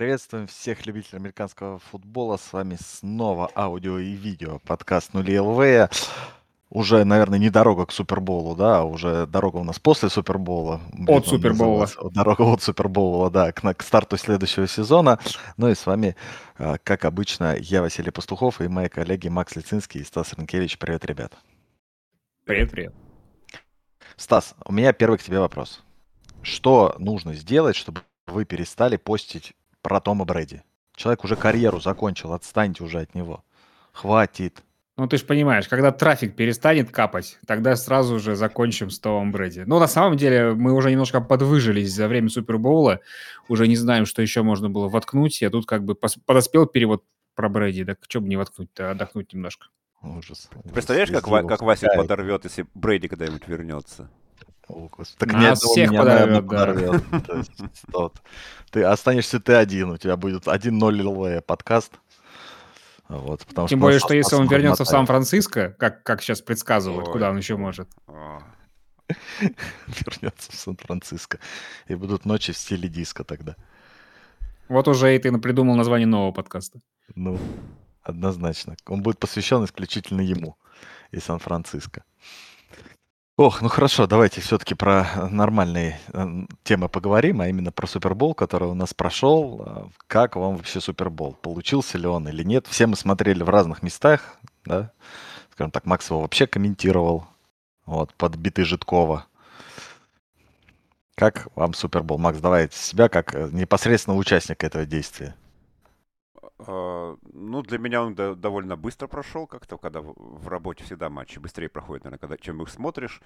Приветствуем всех любителей американского футбола. С вами снова аудио и видео подкаст «Нули ЛВ». Уже, наверное, не дорога к Суперболу, да, а уже дорога у нас после Супербола. От Супербола. Дорога от Супербола, да, к, к старту следующего сезона. Ну и с вами, а, как обычно, я, Василий Пастухов, и мои коллеги Макс Лицинский и Стас Ренкевич. Привет, ребят. Привет, привет. Стас, у меня первый к тебе вопрос. Что нужно сделать, чтобы вы перестали постить про Тома Брэди. Человек уже карьеру закончил, отстаньте уже от него. Хватит. Ну, ты же понимаешь, когда трафик перестанет капать, тогда сразу же закончим с Томом Брэди. Ну, на самом деле, мы уже немножко подвыжились за время Супербоула, уже не знаем, что еще можно было воткнуть, а тут как бы подоспел перевод про Брэди, так что бы не воткнуть-то, отдохнуть немножко. Ужас. Представляешь, как, как Вася подорвет, если Брэди когда-нибудь вернется? Так Нас всех меня, подорвет, наверное, да. подорвет. Ты останешься ты один, у тебя будет 1-0 ЛВ подкаст. Вот, потому Тем что более, что если он вернется в Сан-Франциско, как, как сейчас предсказывают, Ой. куда он еще может. Вернется в Сан-Франциско. И будут ночи в стиле диска тогда. Вот уже и ты придумал название нового подкаста. Ну, однозначно. Он будет посвящен исключительно ему и Сан-Франциско. Ох, ну хорошо, давайте все-таки про э, нормальные э, темы поговорим, а именно про Супербол, который у нас прошел. А, как вам вообще Супербол? Получился ли он или нет? Все мы смотрели в разных местах, да? Скажем так, Макс его вообще комментировал, вот, под биты Житкова. Как вам Супербол? Макс, давай себя как э, непосредственно участник этого действия. А, ну, для меня он довольно быстро прошел, как-то, когда в работе всегда матчи быстрее проходят, наверное, когда, чем их смотришь.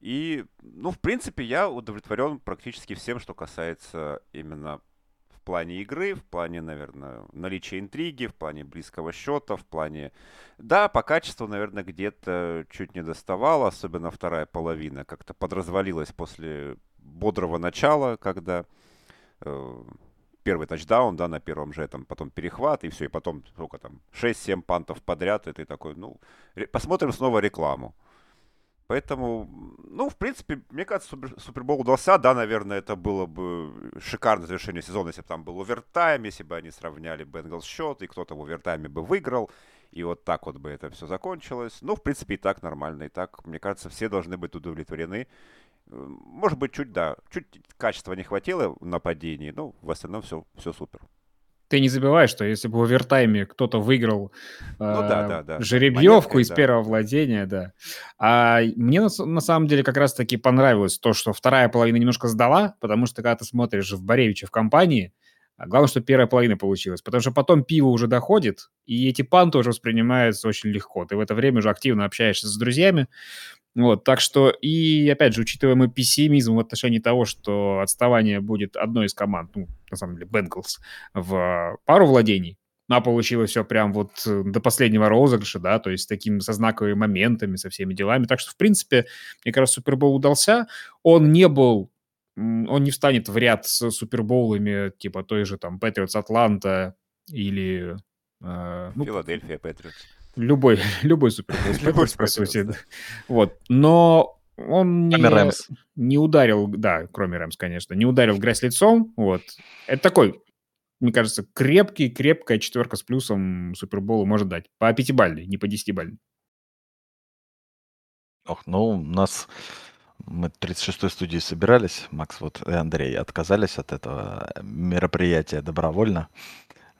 И, ну, в принципе, я удовлетворен практически всем, что касается именно в плане игры, в плане, наверное, наличия интриги, в плане близкого счета, в плане... Да, по качеству, наверное, где-то чуть не доставало, особенно вторая половина как-то подразвалилась после бодрого начала, когда э, первый тачдаун, да, на первом же этом, потом перехват, и все, и потом, сколько там, 6-7 пантов подряд, и ты такой, ну, посмотрим снова рекламу. Поэтому, ну, в принципе, мне кажется, супер, Супербол удался. Да, наверное, это было бы шикарное завершение сезона, если бы там был овертайм, если бы они сравняли Бенгалс счет, и кто-то в овертайме бы выиграл. И вот так вот бы это все закончилось. Ну, в принципе, и так нормально. И так, мне кажется, все должны быть удовлетворены. Может быть, чуть, да, чуть качества не хватило в нападении, но в остальном все, все супер. Ты не забывай, что если бы в овертайме кто-то выиграл ну, э, да, да, да. жеребьевку Монеткой, из да. первого владения, да. А мне на, на самом деле как раз-таки понравилось то, что вторая половина немножко сдала, потому что когда ты смотришь в Боревича в компании, а главное, что первая половина получилась, потому что потом пиво уже доходит, и эти панты уже воспринимаются очень легко. Ты в это время уже активно общаешься с друзьями, вот, так что, и опять же, учитывая мой пессимизм в отношении того, что отставание будет одной из команд, ну, на самом деле, Бенглс, в пару владений, ну, а получилось все прям вот э, до последнего розыгрыша, да, то есть с такими со знаковыми моментами, со всеми делами. Так что, в принципе, мне кажется, Супербол удался. Он не был, он не встанет в ряд с Супербоулами, типа той же там Патриотс Атланта или... Э, ну, Филадельфия Патриотс любой, любой супербол, по сути. Да. Вот. Но он не, Рэмс. не ударил, да, кроме Рэмс, конечно, не ударил грязь лицом. Вот. Это такой, мне кажется, крепкий, крепкая четверка с плюсом Суперболу может дать. По пятибалльной, не по десятибалльной. Ох, ну, у нас мы 36-й студии собирались, Макс вот и Андрей отказались от этого мероприятия добровольно.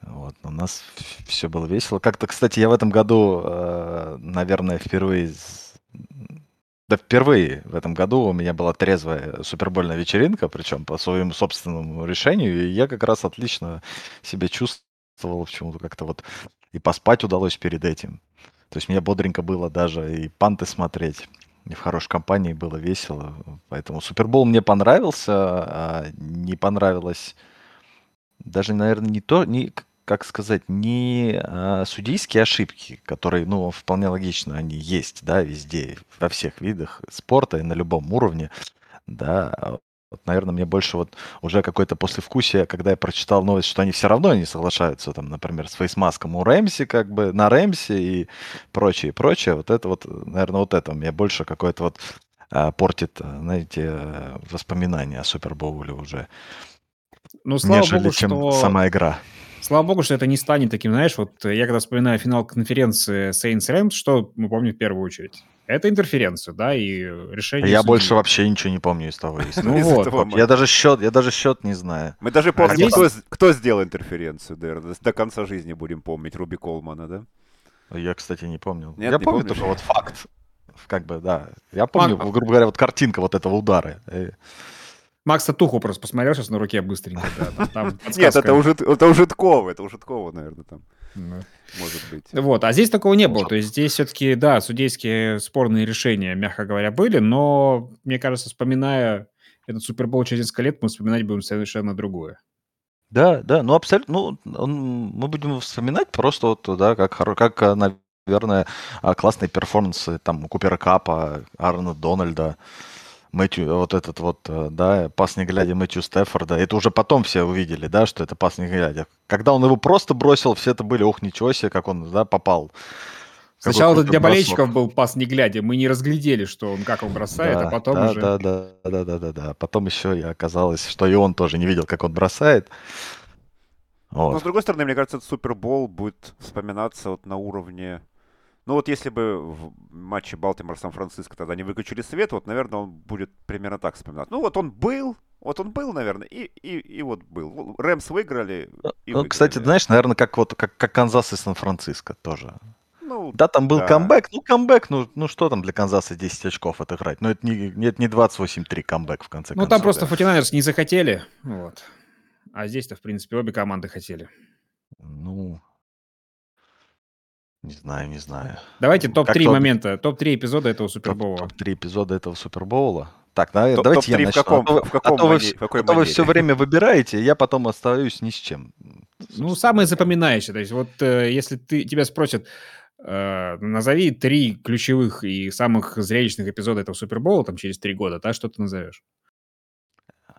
Вот, у нас все было весело. Как-то, кстати, я в этом году, э, наверное, впервые... Да впервые в этом году у меня была трезвая супербольная вечеринка, причем по своему собственному решению, и я как раз отлично себя чувствовал почему-то как-то вот и поспать удалось перед этим. То есть мне бодренько было даже и панты смотреть. И в хорошей компании было весело. Поэтому Супербол мне понравился, а не понравилось даже, наверное, не то, не, как сказать, не а, судейские ошибки, которые, ну, вполне логично, они есть, да, везде, во всех видах спорта и на любом уровне, да. Вот, наверное, мне больше вот уже какое-то послевкусие, когда я прочитал новость, что они все равно не соглашаются, там, например, с фейсмаском у Рэмси, как бы, на Рэмси и прочее, прочее. Вот это вот, наверное, вот это мне больше какое-то вот а, портит, знаете, воспоминания о Супербоуле уже. Ну, слава нежели богу, чем что... сама игра. Слава богу, что это не станет таким, знаешь, вот я когда вспоминаю финал конференции Saints Rams, что мы помним в первую очередь? Это интерференция, да, и решение Я судьи. больше вообще ничего не помню из того. из Ну вот, этого Я даже счет, я даже счет не знаю. Мы даже помним, здесь- кто, сделал интерференцию, наверное. До конца жизни будем помнить Руби Колмана, да? Я, кстати, не помнил. Нет, я не помню помнишь? только вот факт. Как бы, да. Я помню, Мак- грубо говоря, вот картинка вот этого удара. Э, Макс Татуху просто посмотрел сейчас на руке быстренько, да, там- там Нет, это уже, это уже Ткова, это уже Ткова, наверное, там Да. может быть. Вот, а здесь такого не было. То есть здесь все-таки, да, судейские спорные решения, мягко говоря, были, но, мне кажется, вспоминая этот Супербол через несколько лет, мы вспоминать будем совершенно другое. Да, да, ну абсолютно, ну, он- мы будем вспоминать просто вот, да, как, как, а, наверное, а, классные перформансы там Купера Капа, Аарона Дональда, Мэтью, вот этот вот, э, да, пас не глядя Мэтью Стефорда. Это уже потом все увидели, да, что это пас не глядя. Когда он его просто бросил, все это были, ох, ничего себе, как он, да, попал. Сначала это для бросок. болельщиков был пас не глядя, мы не разглядели, что он как он бросает, а Да, потом да, уже... Да, да, да, да, да, да. Потом еще и оказалось, что и он тоже не видел, как он бросает. Вот. Но с другой стороны, мне кажется, этот Супербол будет вспоминаться вот на уровне... Ну вот если бы в матче Балтимор-Сан-Франциско тогда не выключили свет, вот, наверное, он будет примерно так вспоминаться. Ну вот он был, вот он был, наверное, и, и, и вот был. Рэмс выиграли и Ну, кстати, выиграли. знаешь, наверное, как вот как, как Канзас и Сан-Франциско тоже. Ну, Да, там был Да. камбэк. Ну, камбэк, ну, ну что там для Канзаса 10 очков отыграть? Ну, это не, нет, не 28-3 камбэк, в конце Ну, концов. там просто 49 не захотели, вот. А здесь-то, в принципе, обе команды хотели. Ну, не знаю, не знаю. Давайте Ну, топ-3 как-то- момента, топ-3 эпизода этого Супербола. Топ-3 эпизода этого Супербоула. Так, Топ- давайте я топ-три в начну. каком- а то, в каком а то вы, какой а то вы все время выбираете, я потом остаюсь ни с чем. Ну, самое запоминающее. То есть вот э, если ты, тебя спросят, э, назови три ключевых и самых зрелищных эпизода этого Супербола там через три года, да, что ты назовешь?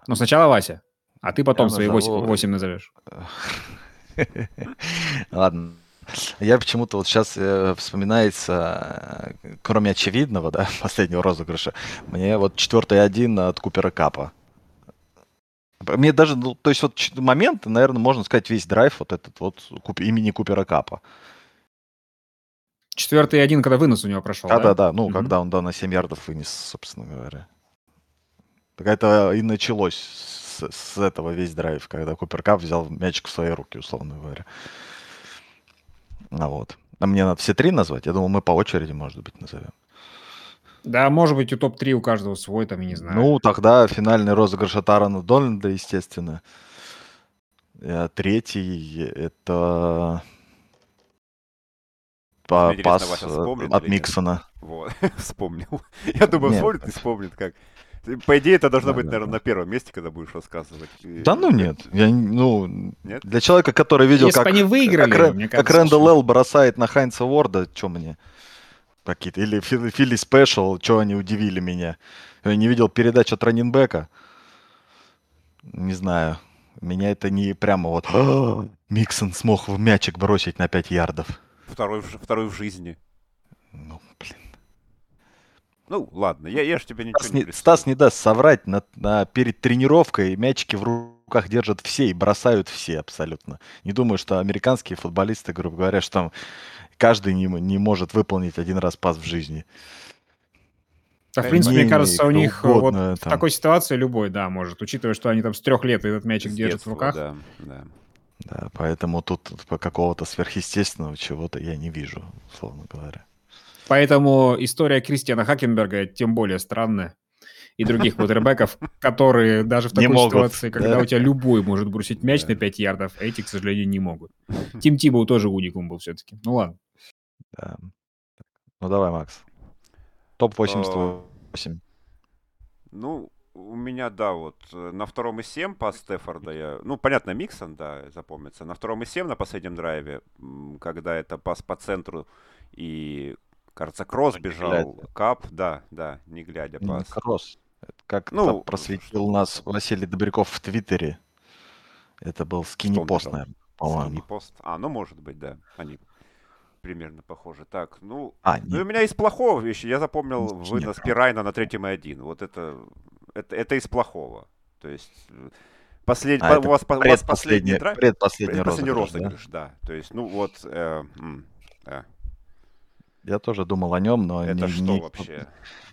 Ну, сначала Вася, а ты потом Я свои назову- 8, назовешь. Ладно. Я почему-то вот сейчас вспоминается, э, кроме очевидного, да, последнего розыгрыша, мне вот четвертый один от Купера Капа. Мне даже, ну, то есть вот момент, наверное, можно сказать, весь драйв вот этот вот имени Купера Капа. Четвертый один, когда вынос у него прошел, да? Да-да-да, ну, Мгм. когда он, да, на 7 ярдов вынес, собственно говоря. Так это и началось с, с этого весь драйв, когда Купер Кап взял мячик в свои руки, условно говоря. А вот. А мне надо все три назвать? Я думал, мы по очереди, может быть, назовем. Да, может быть, у топ-3 у каждого свой, там, я не знаю. Ну, тогда финальный розыгрыш от Аарона Дональда, естественно. Э, Третий — это интересно, пас от? Миксона. Вот, вспомнил. Я думаю, Нет. вспомнит и вспомнит как. По идее, это должно Да, быть, да, наверное, да. на первом месте, когда будешь рассказывать. Да ну нет. Я, ну, Нет? для человека, который видел, Если как, они выиграли, как, мне как кажется, Рэндалл что- Эл бросает на Хайнца Уорда, что мне? Какие-то, или Фил- Филли Спешл, что они удивили меня. Я не видел передач от раннинбека. Не знаю. Меня это не прямо вот... «А, Миксон смог в мячик бросить на 5 ярдов. Второй, второй в жизни. Ну, блин. Ну, ладно, я, я ж тебе ничего Стас не не. Стас не даст соврать. На, на- перед тренировкой мячики в руках держат все и бросают все абсолютно. Не думаю, что американские футболисты, грубо говоря, что там каждый не, не может выполнить один раз пас в жизни. Да, в принципе, мне Не, кажется, у них э, вот угодно в там. такой ситуации любой, да, может, учитывая, что они там с трех лет этот мячик С держат в детства, руках. Да, да. Да, поэтому тут по какого-то сверхъестественного чего-то я не вижу, условно говоря. Поэтому история Кристиана Хакенберга тем более странная. И других квотербеков, которые даже в такой могут, ситуации, когда да. у тебя любой может бросить мяч Да. на 5 ярдов, а эти, к сожалению, не могут. Тим Тибоу тоже уникум был все-таки. Ну ладно. Да. Ну давай, Макс. Топ 88. Ну, у меня, да, вот э, на втором и 7 по Стефорда я... Ну, понятно, Миксон, да, запомнится. На втором и 7 на последнем драйве, когда это пас по центру и, кажется, Кросс Не бежал, Кап, да, да, не глядя Не пас. Кросс. Как Ну, просветил нас Василий Добряков в Твиттере. Это был скини Что он пост, бежал? наверное, по-моему. пост. А, ну, может быть, да, они примерно похожи. Так, ну, А, Ну, и не, у меня из плохого вещи. Я запомнил Нет, вынос Пирайна на третьем и один. Вот это, это, это из плохого. То есть э, Послед... А, у, вас, у вас последний, драйв? Предпоследний, предпоследний розыгрыш, розыгрыш, да? да. То есть, ну вот... Э, э. Я тоже думал о нем, но... Это не, что не... вообще?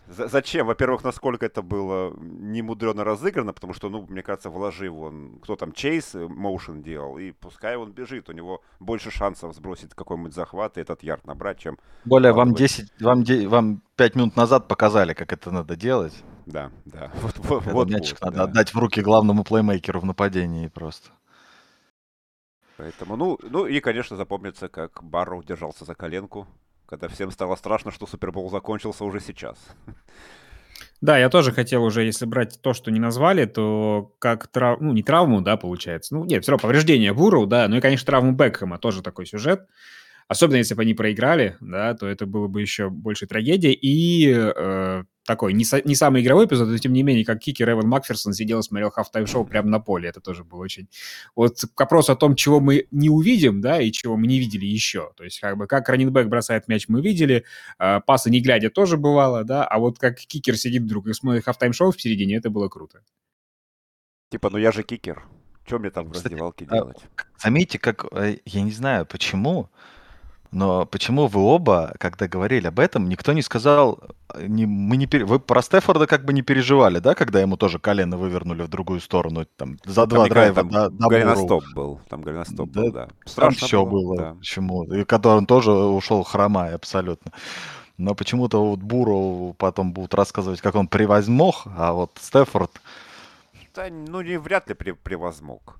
Зачем? Во-первых, насколько это было немудрено разыграно, потому что, ну, мне кажется, вложив он, кто там, Чейз моушен делал, и пускай он бежит, у него больше шансов сбросить какой-нибудь захват и этот ярд набрать, чем... Более вам 10, вам, вам 5 минут назад показали, как это надо делать. Да, да. Вот, вот, вот мячик вот, надо да. отдать в руки главному плеймейкеру в нападении просто. Поэтому, ну, ну и, конечно, запомнится, как Барроу держался за коленку когда всем стало страшно, что Супербол закончился уже сейчас. Да, я тоже хотел уже, если брать то, что не назвали, то как трав... ну, не травму, да, получается. Ну, нет, все равно повреждение Буру, да, ну и, конечно, травму Бекхэма, тоже такой сюжет. Особенно если бы они проиграли, да, то это было бы еще больше трагедия. И э, такой не, не самый игровой эпизод, но тем не менее, как кикер Эван Макферсон сидел и смотрел halftime show прямо на поле. Это тоже было очень... Вот к вопросу о том, чего мы не увидим, да, и чего мы не видели еще. То есть, как бы, как раннинбэк бросает мяч, мы видели, э, пасы не глядя тоже бывало, да, а вот как кикер сидит вдруг и смотрит хафтайм-шоу в середине, это было круто. Типа, ну я же кикер. Что мне там в раздевалке а, делать? Заметьте, как, э, я не знаю, почему, но почему вы оба, когда говорили об этом, никто не сказал, не, мы не пере... вы про Стефорда как бы не переживали, да, когда ему тоже колено вывернули в другую сторону, там за там два драйва там до, до голеностоп был, там голеностоп да, был, да. Страшно там все было, было да. почему, и который он тоже ушел хромая абсолютно. Но почему-то вот Буру потом будут рассказывать, как он превозмог, а вот Стефорд... Да, ну, не вряд ли превозмог.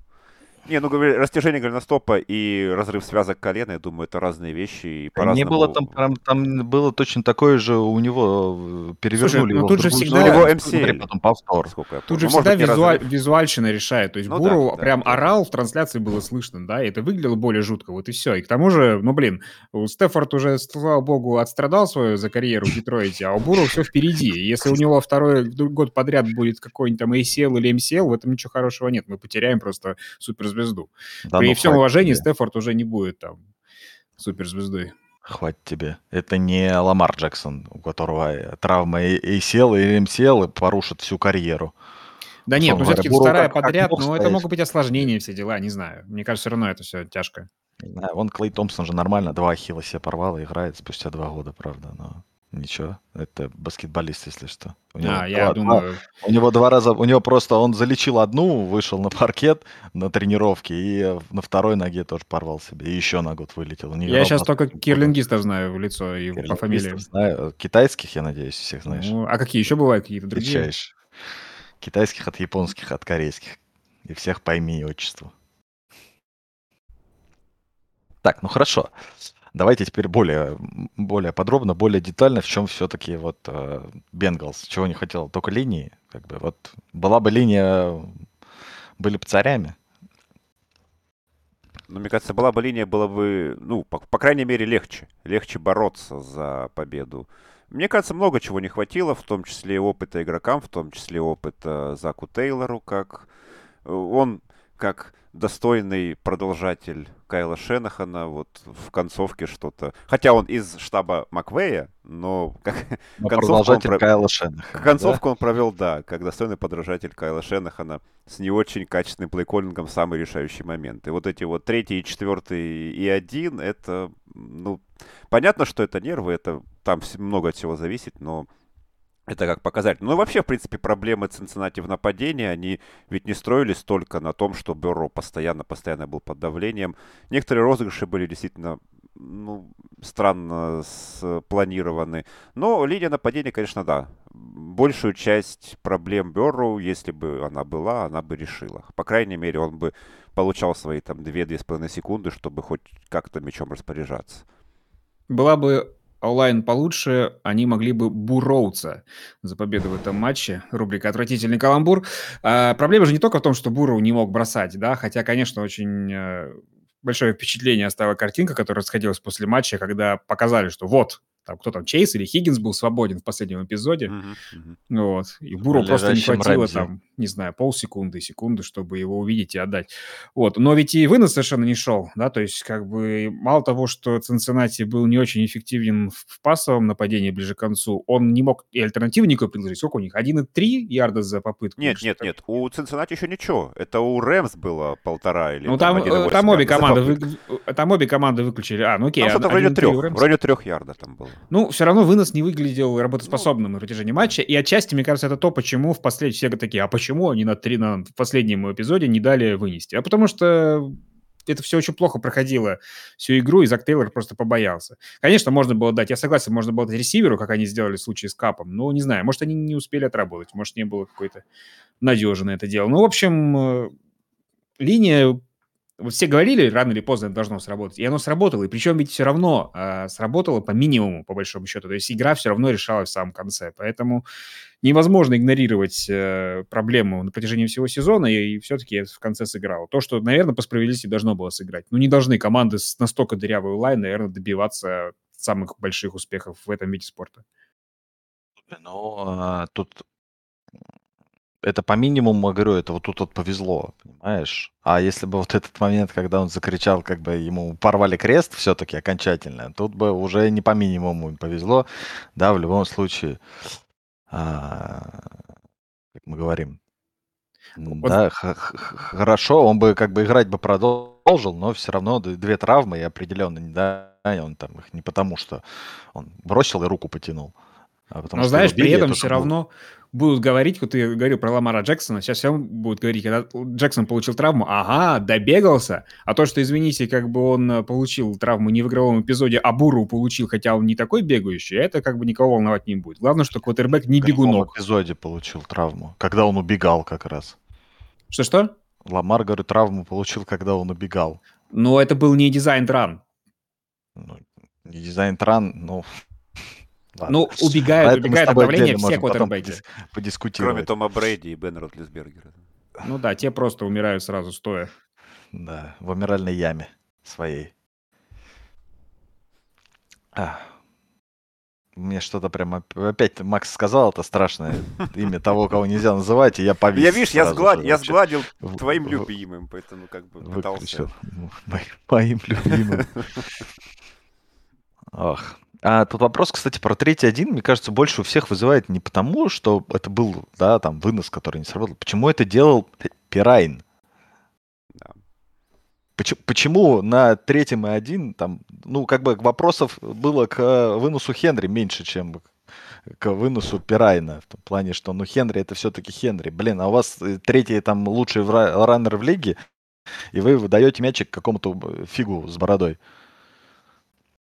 Не, ну, растяжение голеностопа и разрыв связок колена, я думаю, это разные вещи. И по не было там, там, там было точно такое же у него, э, перевернули Слушай, его. Ну, тут же всегда... его MCL. Потом повтор. Тут ну, же всегда визуаль... визуальщина решает. То есть ну, Буру да, прям да, орал, в трансляции было слышно, да, и это выглядело более жутко, вот и все. И к тому же, ну, блин, у Стефорд уже, слава богу, отстрадал свою за карьеру в Детройте, а у Буру все впереди. Если у него второй год подряд будет какой-нибудь там ACL или MCL, в этом ничего хорошего нет. Мы потеряем просто суперзвезду звезду. Да При ну, всем уважении тебе. Стефорд уже не будет там суперзвездой. Хватит тебе. Это не Ламар Джексон, у которого травма ACL и MCL порушит всю карьеру. Да нет, ну все-таки вторая подряд, но это могут быть осложнения, все дела, не знаю. Мне кажется, все равно это все тяжко. Не знаю, вон Клей Томпсон же нормально два ахилла себе порвал и играет спустя два года, правда, но... Ничего, это баскетболист, если что. У него, а, я думаю... у него два раза, у него просто, он залечил одну, вышел на паркет на тренировке, и на второй ноге тоже порвал себе, и еще на год вылетел. Не я сейчас только кирлингистов знаю в лицо и по фамилии. Знаю. Китайских, я надеюсь, всех знаешь. Ну, а какие еще бывают какие-то другие? Отличаешь. Китайских от японских, от корейских. И всех пойми отчество. Так, ну хорошо. Давайте теперь более, более подробно, более детально, в чем все-таки вот Бенгалс, чего не хотел, только линии, как бы вот была бы линия, были бы царями. Ну, мне кажется, была бы линия, было бы, ну, по, по крайней мере, легче. Легче бороться за победу. Мне кажется, много чего не хватило, в том числе опыта игрокам, в том числе опыта Заку Тейлору, как э, он как достойный продолжатель Кайла Шенахана вот в концовке что-то. Хотя он из штаба Маквея, но как но концовку, он. Кайла Шенахана, концовку да? он провел, да, как достойный подражатель Кайла Шенахана с не очень качественным плейколлингом в самый решающий момент. И вот эти вот третий, четвертый и один, это, ну, понятно, что это нервы, это там много от всего зависит, но это как показатель. Ну и вообще, в принципе, проблемы Цинциннати в нападении, они ведь не строились только на том, что Берро постоянно-постоянно был под давлением. Некоторые розыгрыши были действительно ну, странно спланированы. Но линия нападения, конечно, да. Большую часть проблем Берроу, если бы она была, она бы решила. По крайней мере, он бы получал свои там 2-2,5 секунды, чтобы хоть как-то мячом распоряжаться. Была бы онлайн получше, они могли бы буроуться за победу в этом матче. Рубрика «Отвратительный каламбур». А, проблема же не только в том, что Буроу не мог бросать, да, хотя, конечно, очень э, большое впечатление оставила картинка, которая расходилась после матча, когда показали, что вот, там кто там, Чейз или Хиггинс был свободен в последнем эпизоде. Mm-hmm. Вот. И Буру просто не хватило Рэмзи. там, не знаю, полсекунды, секунды, чтобы его увидеть и отдать. Вот. Но ведь и вынос совершенно не шел, да, то есть как бы мало того, что Цинциннати был не очень эффективен в пасовом нападении ближе к концу, он не мог и альтернативы никакой предложить. Сколько у них? 1,3 ярда за попытку? Нет, нет, нет, у Цинциннати еще ничего. Это у Рэмс было полтора или Ну там, там, там обе команды, вы, там обе команды выключили. А, ну окей. Там что-то вроде трех, вроде трех ярда там было. Ну, все равно вынос не выглядел работоспособным на протяжении матча. И отчасти, мне кажется, это то, почему в последнем все такие, а почему они на, три, на в последнем эпизоде не дали вынести? А потому что это все очень плохо проходило всю игру, и Зак Тейлор просто побоялся. Конечно, можно было дать, я согласен, можно было дать ресиверу, как они сделали в случае с Капом, но не знаю, может, они не успели отработать, может, не было какой-то надежи на это дело. Ну, в общем, э, линия вот все говорили, рано или поздно это должно сработать. И оно сработало. И причем ведь все равно э, сработало по минимуму, по большому счету. То есть игра все равно решалась в самом конце. Поэтому невозможно игнорировать э, проблему на протяжении всего сезона, и, и все-таки в конце сыграл. То, что, наверное, по справедливости должно было сыграть. Ну, не должны команды с настолько дырявой лайн, наверное, добиваться самых больших успехов в этом виде спорта. Ну, а, тут это по минимуму, говорю, это вот тут вот повезло, понимаешь? А если бы вот этот момент, когда он закричал, как бы ему порвали крест все-таки окончательно, тут бы уже не по минимуму повезло, да, в любом случае, а, как мы говорим, вот. да, хорошо, он бы как бы играть бы продолжил, но все равно две травмы и определенно не да, он там их не потому, что он бросил и руку потянул. А потому, но знаешь, при этом все равно будут говорить, вот ты говорил про Ламара Джексона, сейчас все будут говорить, когда Джексон получил травму, ага, добегался, а то, что, извините, как бы он э, получил травму не в игровом эпизоде, а Буру получил, хотя он не такой бегающий, это как бы никого волновать не будет. Главное, что квотербек не бегунок. В эпизоде получил травму, когда он убегал как раз. Что-что? Ламар, говорю, травму получил, когда он убегал. Но это был не дизайн-тран. Ну, не дизайн-тран, ну, Ладно. Ну, убегают, Поэтому убегают от давления все квотербеки. Подискутировать. Кроме Тома Брейди и Бена Ротлисбергера. Ну да, те просто умирают сразу стоя. Да, в умиральной яме своей. А. Мне что-то прямо... Опять Макс сказал, это страшное имя того, кого нельзя называть, и я повис. Я, видишь, я, сглад... я сгладил твоим любимым, поэтому как бы пытался. Моим любимым. Ох. А тут вопрос, кстати, про третий один, мне кажется, больше у всех вызывает не потому, что это был, да, там, вынос, который не сработал. Почему это делал Пирайн? Да. Почему, почему на третьем и один, там, ну, как бы вопросов было к выносу Хенри меньше, чем к выносу Пирайна. В том плане, что, ну, Хенри это все-таки Хенри. Блин, а у вас э, третий там лучший раннер в лиге, и вы выдаете мячик какому-то фигу с бородой.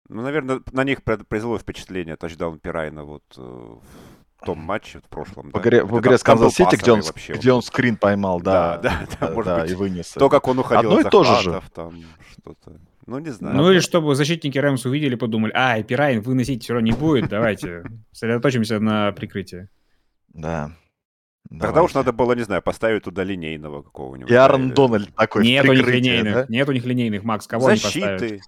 Ну, наверное, на них произвело впечатление тачдаун Пирайна вот э, в том матче в прошлом. В да. игре, в игре с Канзас Сити, где он, вообще, где он скрин поймал, да. Да, да, да, может да быть, и вынес. То, как он уходил Одно от захватов, же. там что-то. Ну, не знаю. Ну, или чтобы защитники Рэмс увидели, подумали, а, Пирайн выносить все равно не будет, давайте сосредоточимся на прикрытии. Да. Тогда Давайте. уж надо было, не знаю, поставить туда линейного какого-нибудь. И Аарон Дональд такой. Нет у них линейных, да? нет у них линейных, Макс, кого Защиты. они поставят?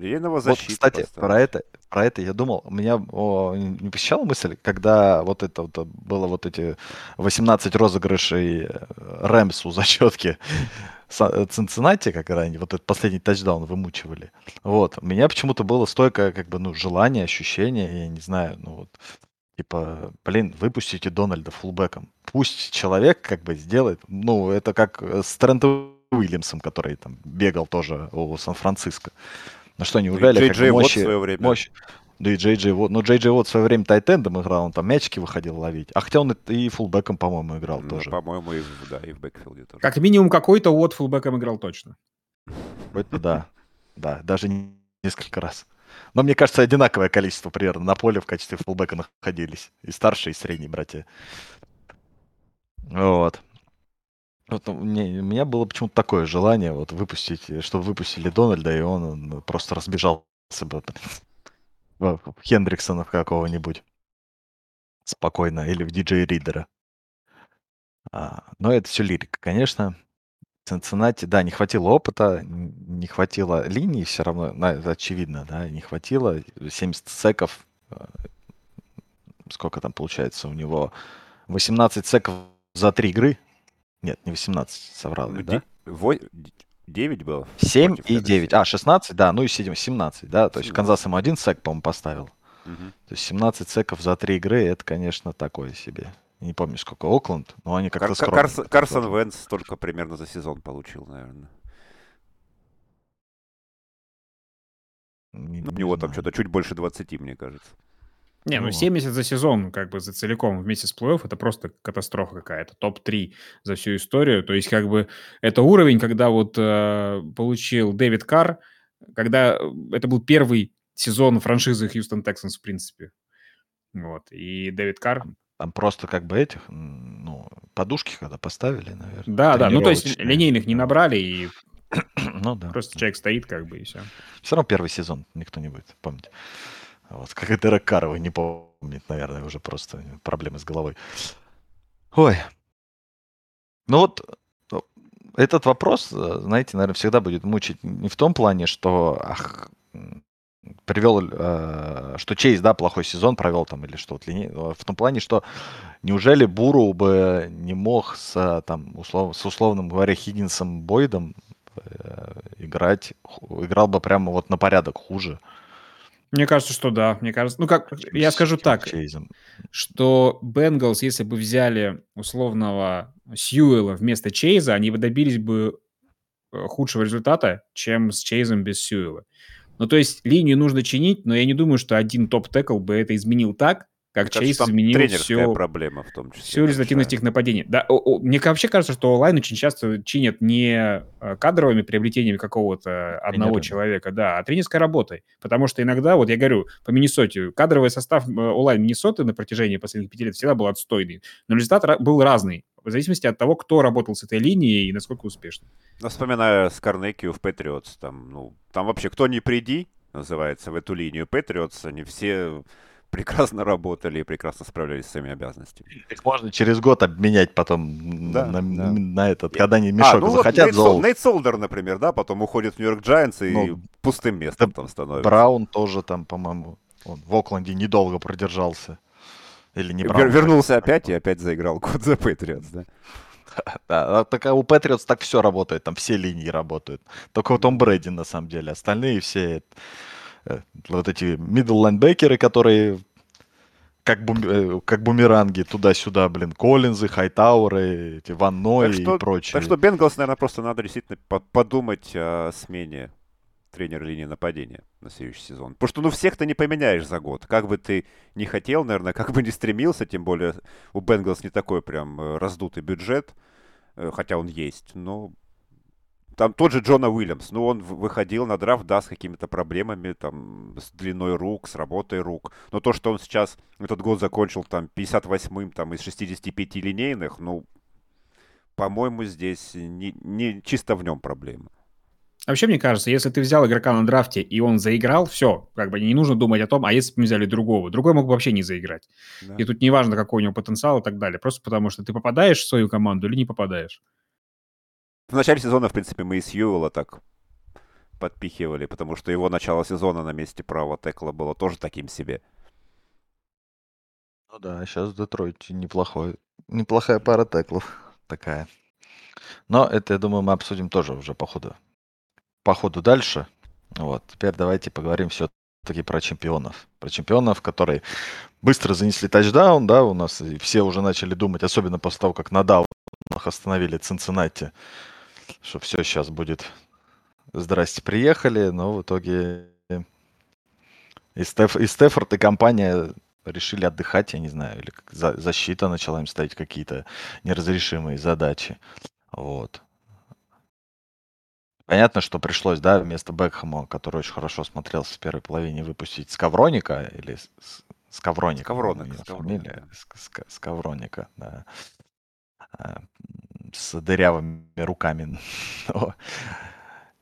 Лейного защиты. Вот, кстати, про это, про это я думал. У меня о, не посещала мысль, когда вот это вот было вот эти 18 розыгрышей э, Рэмсу зачетки Цинциннати, когда они вот этот последний тачдаун вымучивали. Вот. У меня почему-то было стойкое как бы, ну, желание, ощущение, я не знаю, ну вот, типа, блин, выпустите Дональда фулбеком. Пусть человек как бы сделает, ну, это как с Трентом Уильямсом, который там бегал тоже у Сан-Франциско. Ну что, неужели Джей Джей мощи, в свое время. мощь, да и Джей Джей Вот. Ну, Джей Джей Вот в свое время тайтендом играл, он там мячики выходил ловить. А хотя он и фулбеком, по-моему, играл ну, тоже. По-моему, и, да, и в бэкфилде тоже. Как минимум какой-то вот фулбеком играл точно. Это да. Да, даже несколько раз. Но мне кажется, одинаковое количество примерно на поле в качестве фулбека находились. И старшие, и средние братья. Вот. Вот у меня, у меня было почему-то такое желание вот выпустить, э, чтобы выпустили Дональда, и он ну, просто разбежался бы в Хендриксона какого-нибудь спокойно, или в диджей Ридера. А, но это все лирика, конечно. Цинциннати, да, не хватило опыта, не хватило линии все равно, это очевидно, да, не хватило. 70 секов сколько там получается у него? 18 секов за 3 игры? Нет, не 18, соврал я, да? 9 было? 7 и 9. А, 16, да, ну и 7, 17, да. То 17. есть Канзас ему один сек, по-моему, поставил. Угу. То есть 17 секов за 3 игры, это, конечно, такое себе. Не помню, сколько Окленд, но они как-то Кар-. Карс- Карсон Венс только примерно за сезон получил, наверное. Не, ну, у него там что-то чуть больше 20, мне кажется. Не, ну 70 за сезон, как бы за целиком вместе с плей-офф, это просто катастрофа какая-то. Топ-3 за всю историю. То есть, как бы, это уровень, когда вот э, получил Дэвид Карр, когда э, это был первый сезон франшизы Хьюстон Texans, в принципе. Вот. И Дэвид Карр... Там просто как бы этих, ну, подушки когда поставили, наверное. Да, да, ну то есть линейных не набрали, и ну, да. просто человек стоит как бы, и все. Все равно первый сезон никто не будет помнить. Вот, как и Дерек Карр, не помнит, наверное, уже просто проблемы с головой. Ой. Ну вот, ну, этот вопрос, э, знаете, наверное, всегда будет мучить не в том плане, что ах, привел, э, что Чейз, да, плохой сезон провел там или что, вот, в том плане, что неужели Буру бы не мог с, там, услов, с условным говоря, Хиггинсом Бойдом э, играть, играл бы прямо вот на порядок хуже. Мне кажется, что да. Мне кажется, ну как, я скажу так, что Бенгалс, если бы взяли условного Сьюэла вместо Чейза, они бы добились бы э, худшего результата, чем с Чейзом без Сьюэла. Ну, то есть линию нужно чинить, но я не думаю, что один топ-текл бы это изменил так, как Чейз изменил все, проблема в том числе. Всю результативность их нападений. Да, о, о, мне вообще кажется, что онлайн очень часто чинят не э, кадровыми приобретениями какого-то одного Тренеры. человека, да, а тренерской работой. Потому что иногда, вот я говорю, по Миннесоте, кадровый состав э, онлайн Миннесоты на протяжении последних пяти лет всегда был отстойный. Но результат был разный, в зависимости от того, кто работал с этой линией и насколько успешно. Ну, вспоминая Скарнекию в Патриотс, там, ну, там вообще кто не приди, называется, в эту линию Патриотс, они все прекрасно работали и прекрасно справлялись с своими обязанностями. Их можно через год обменять потом да, на, да. на этот, когда они мешок а, ну захотят. Вот Нейт, Нейт Солдер, например, да, потом уходит в Нью-Йорк Джайанс и ну, пустым местом там становится. Браун тоже там, по-моему, он в Окленде недолго продержался. Или не Браун. Вернулся опять и опять заиграл год за Патриотс, да. Да, так у Патриотс так все работает, там все линии работают. Только вот Том Брэди, на самом деле. Остальные все вот эти middle linebackers, которые как, бум, э, как бумеранги туда-сюда, блин, Коллинзы, Хайтауэры, эти Ван Ной и прочие. Так что Бенгалс, наверное, просто надо действительно подумать о смене тренера линии нападения на следующий сезон. Потому что, ну, всех ты не поменяешь за год. Как бы ты не хотел, наверное, как бы не стремился, тем более у Бенгалс не такой прям э, раздутый бюджет, хотя он есть, но там тот же Джона Уильямс, ну, он выходил на драфт, да, с какими-то проблемами, там, с длиной рук, с работой рук. Но то, что он сейчас этот год закончил, там, 58-м, там, из 65 линейных, ну, по-моему, здесь не, не чисто в нем проблема. Вообще, мне кажется, если ты взял игрока на драфте, и он заиграл, все, как бы не нужно думать о том, а если бы мы взяли другого. Другой мог бы вообще не заиграть. Да. И тут не важно, какой у него потенциал и так далее. Просто потому, что ты попадаешь в свою команду или не попадаешь. В начале сезона, в принципе, мы и Сьюэлла так подпихивали, потому что его начало сезона на месте правого текла было тоже таким себе. Ну да, сейчас в Детройте неплохой, неплохая пара теклов такая. Но это, я думаю, мы обсудим тоже уже по ходу, по ходу дальше. Вот, теперь давайте поговорим все-таки про чемпионов. Про чемпионов, которые быстро занесли тачдаун, да, у нас и все уже начали думать, особенно после того, как на даунах остановили Цинциннати, что все сейчас будет здрасте, приехали, но в итоге и, Стеф, и Стефорд, и компания решили отдыхать, я не знаю, или за, защита начала им ставить какие-то неразрешимые задачи. Вот. Понятно, что пришлось, да, вместо Бекхэма, который очень хорошо смотрелся в первой половине, выпустить Скавроника или Скавроника. Скавроника. Фамилия. Скавроника, да. А, с дырявыми руками. Но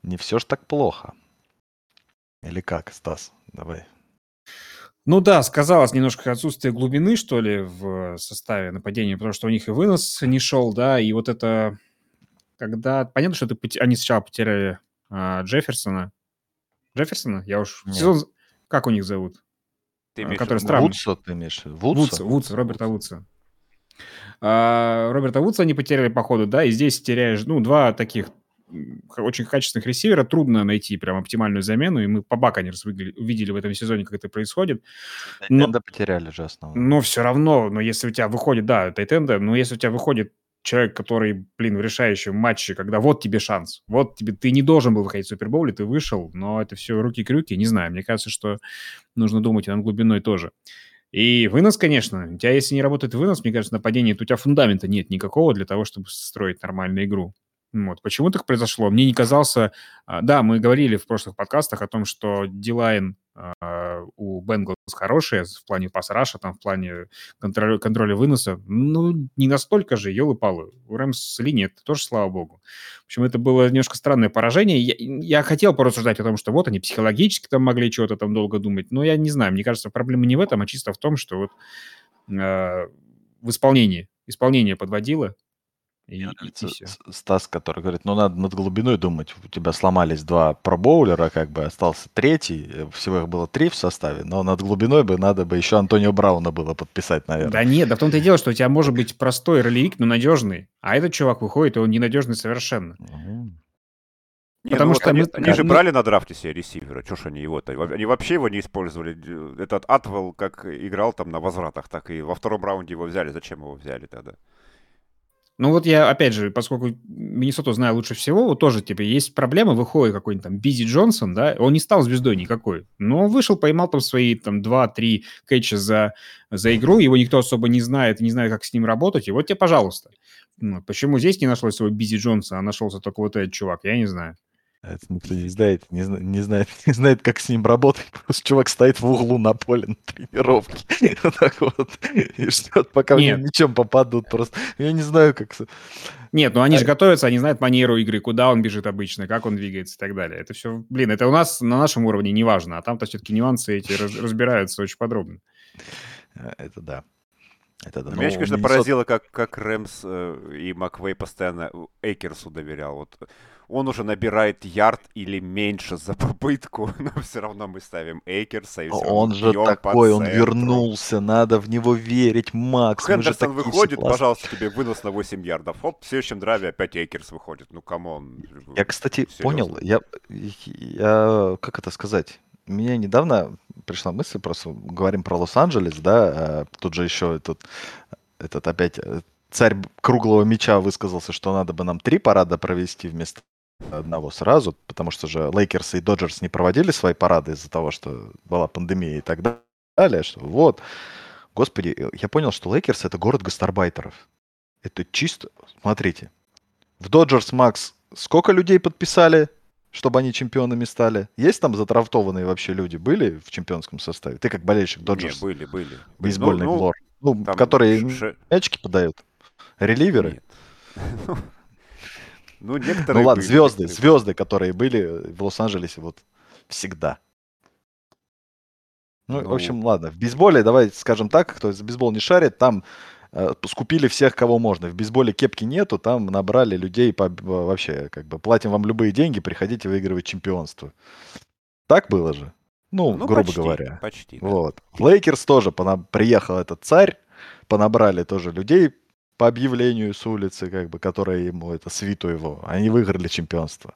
не все ж так плохо. Или как, Стас? Давай. Ну да, сказалось немножко отсутствие глубины, что ли, в составе нападения, потому что у них и вынос не шел, да, и вот это, когда... Понятно, что это, они сначала потеряли а, Джефферсона. Джефферсона? Я уж... Сезон... Как у них зовут? Ты имеешь который странный. Вудса ты имеешь? Вудса, Вудса, Роберта Вудса. А, Роберта Вудса они потеряли по ходу, да, и здесь теряешь, ну, два таких очень качественных ресивера, трудно найти прям оптимальную замену, и мы по Баканерс увидели в этом сезоне, как это происходит. Тайтенда потеряли же основного. Но все равно, но если у тебя выходит, да, Тайтенда, но если у тебя выходит человек, который, блин, в решающем матче, когда вот тебе шанс, вот тебе, ты не должен был выходить в Супербоуле, ты вышел, но это все руки-крюки, не знаю, мне кажется, что нужно думать и над глубиной тоже. И вынос, конечно, у тебя, если не работает вынос, мне кажется, нападение, то у тебя фундамента нет никакого для того, чтобы строить нормальную игру. Вот. Почему так произошло? Мне не казался... А, да, мы говорили в прошлых подкастах о том, что Дилайн у Бенглс хорошие в плане пас-раша, там, в плане контроля, контроля выноса. Ну, не настолько же, елы-палы. У Рэмс линии это тоже, слава богу. В общем, это было немножко странное поражение. Я, я хотел порассуждать о том, что вот они психологически там могли чего-то там долго думать, но я не знаю. Мне кажется, проблема не в этом, а чисто в том, что вот э, в исполнении. Исполнение подводило, и, и, все. Стас, который говорит, ну надо над глубиной думать. У тебя сломались два пробоулера, как бы остался третий. Э, всего их было три в составе, но над глубиной бы надо бы еще Антонио Брауна было подписать, наверное. Да нет, да в том-то и дело, что у тебя может быть простой ролевик, но надежный. А этот чувак выходит, и он ненадежный совершенно. Угу. Не, Потому ну что они, мы, они же брали на драфте себе ресивера, что ж они его-то, они вообще его не использовали. Этот Атвелл как играл там на возвратах, так и во втором раунде его взяли. Зачем его взяли тогда? Ну вот я, опять же, поскольку Миннесоту знаю лучше всего, вот тоже, типа, есть проблемы, выходит какой-нибудь там Бизи Джонсон, да, он не стал звездой никакой, но вышел, поймал там свои там 2-3 кэтча за, за игру, его никто особо не знает, не знает, как с ним работать, и вот тебе, пожалуйста. Ну, почему здесь не нашлось своего Бизи Джонса, а нашелся только вот этот чувак, я не знаю. Это никто не знает, не, не, знает, не знает, как с ним работать. Просто чувак стоит в углу на поле на тренировке. Вот так вот. И ждет, пока Нет. в мячом попадут. Просто я не знаю, как... Нет, ну они а... же готовятся, они знают манеру игры, куда он бежит обычно, как он двигается и так далее. Это все, блин, это у нас на нашем уровне не важно, а там-то все-таки нюансы эти разбираются очень подробно. Э, это да. Это да. Меня, ну, конечно, Миннесот... поразило, как, как Рэмс э, и Маквей постоянно Эйкерсу доверял. Вот он уже набирает ярд или меньше за попытку, но все равно мы ставим Эйкерса. И он же такой, он вернулся, надо в него верить, Макс. Хендерсон выходит, пожалуйста, тебе вынос на 8 ярдов. Хоп, в следующем драйве опять Эйкерс выходит. Ну, come on. Я, кстати, Серьезно? понял, я, я, как это сказать, мне недавно пришла мысль, просто говорим про Лос-Анджелес, да, а тут же еще этот, этот опять э, царь круглого мяча высказался, что надо бы нам три парада провести вместо одного сразу, потому что же Лейкерс и Доджерс не проводили свои парады из-за того, что была пандемия и так далее, что вот. Господи, я понял, что Лейкерс это город гастарбайтеров. Это чисто... Смотрите. В Доджерс, Макс, сколько людей подписали, чтобы они чемпионами стали? Есть там задрафтованные вообще люди? Были в чемпионском составе? Ты как болельщик Доджерс. Не, были, были. Бейсбольный ну. Ну, ну которые ш... мячики подают. Реливеры. Нет. Ну, некоторые. Ну ладно, были, звезды, некоторые. звезды, которые были в Лос-Анджелесе вот всегда. Ну, ну, в общем, ладно. В бейсболе, давай скажем так, кто за бейсбол не шарит, там э, скупили всех, кого можно. В бейсболе кэпа нету, там набрали людей по, вообще, как бы, платим вам любые деньги, приходите выигрывать чемпионство. Так было же? Ну, ну грубо почти, говоря. Почти. Да. Вот. В Лейкерс тоже понаб... приехал этот царь, понабрали тоже людей по объявлению с улицы, как бы, которая ему, это свиту его. Они выиграли чемпионство.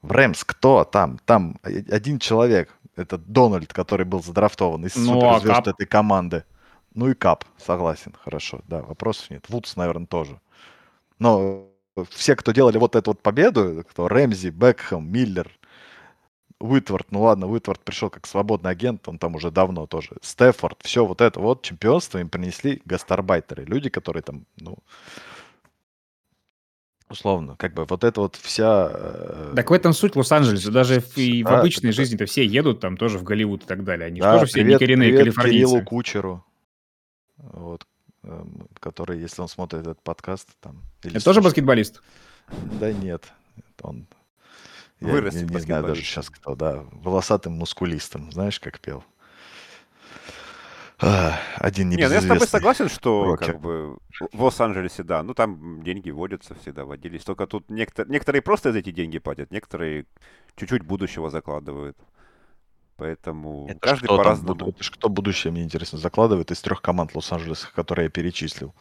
В Рэмс кто там? Там один человек. Это Дональд, который был задрафтован из ну, суперзвезд а этой команды. Ну и Кап, согласен, хорошо. Да, вопросов нет. Вудс, наверное, тоже. Но все, кто делали вот эту вот победу, кто Рэмзи, Бекхэм, Миллер, Уитвард, ну ладно, Уитвард пришел как свободный агент, он там уже давно тоже. Стефорд, все вот это вот чемпионство им принесли гастарбайтеры, люди, которые там, ну, условно, как бы вот это вот вся... Э... Так в этом суть Лос-Анджелеса, даже в, и в обычной жизни-то все едут там тоже в Голливуд и так далее, они да, тоже все привет, не коренные привет калифорнийцы. Кириллу Кучеру, вот, э, который, если он смотрит этот подкаст, там... Это тоже баскетболист? Да нет, он я Вырастет не, не знаю даже сейчас кто, да. Волосатым мускулистом. Знаешь, как пел? Один не, ну я с тобой согласен, что рокер. как бы в Лос-Анджелесе, да, ну там деньги водятся, всегда водились. Только тут некотор... некоторые просто за эти деньги платят, некоторые чуть-чуть будущего закладывают. Поэтому Это каждый по-разному. это ж кто будущее, мне интересно, закладывает из трех команд Лос-Анджелеса, которые я перечислил?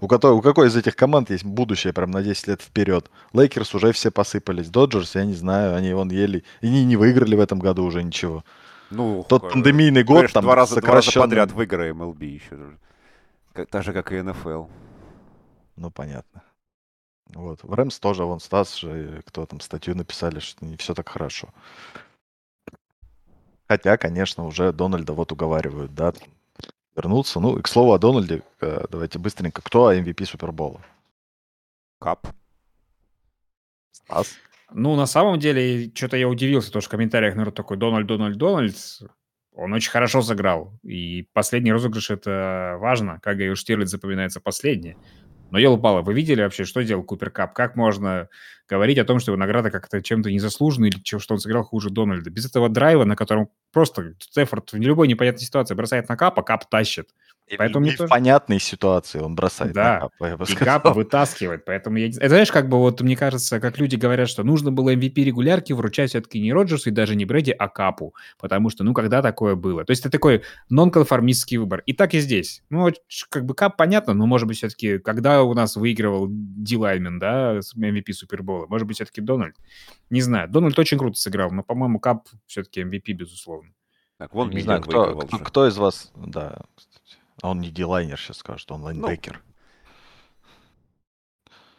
У, которой, у какой из этих команд есть будущее прям на 10 лет вперед? Лейкерс уже все посыпались. Доджерс, я не знаю, они вон еле. И не, не выиграли в этом году уже ничего. Ну, Тот пандемийный год говоришь, там два раза, два раза подряд выиграем МЛБ еще. Как, так же, как и НФЛ. Ну, понятно. Вот. В Рэмс тоже, вон Стас же, кто там статью написали, что не все так хорошо. Хотя, конечно, уже Дональда вот уговаривают, да, вернуться. Ну, и к слову о Дональде, э, давайте быстренько. Кто MVP Супербола? Кап. Стас? Ну, на самом деле, что-то я удивился, что в комментариях народ такой, Дональд, Дональд, Дональд. Он очень хорошо сыграл. И последний розыгрыш – это важно. Как говорил Штирлиц, запоминается последний. Но елупало, вы видели вообще, что делал Купер Кап? Как можно говорить о том, что его награда как-то чем-то незаслуженная или чем- что он сыграл хуже Дональда? Без этого драйва, на котором просто Стефорд в любой непонятной ситуации бросает на Капа, Кап тащит. Поэтому и в тоже- понятной ситуации он бросает Да. на капа, я бы И сказал. Кап вытаскивает. Поэтому я. Это знаешь, как бы вот мне кажется, как люди говорят, что нужно было MVP регулярки вручать все-таки не Роджерсу и даже не Брэди, а Капу. Потому что, ну, когда такое было? То есть это такой нонконформистский выбор. И так и здесь. Ну, как бы Кап понятно, но, может быть, все-таки, когда у нас выигрывал Дилаймен, да, с MVP Супербола, может быть, все-таки Дональд? Не знаю. Дональд очень круто сыграл, но, по-моему, Кап все-таки MVP, безусловно. Так, вон не знаю, кто, кто, кто из вас, да. А он не дилайнер сейчас скажет, он лайнбекер.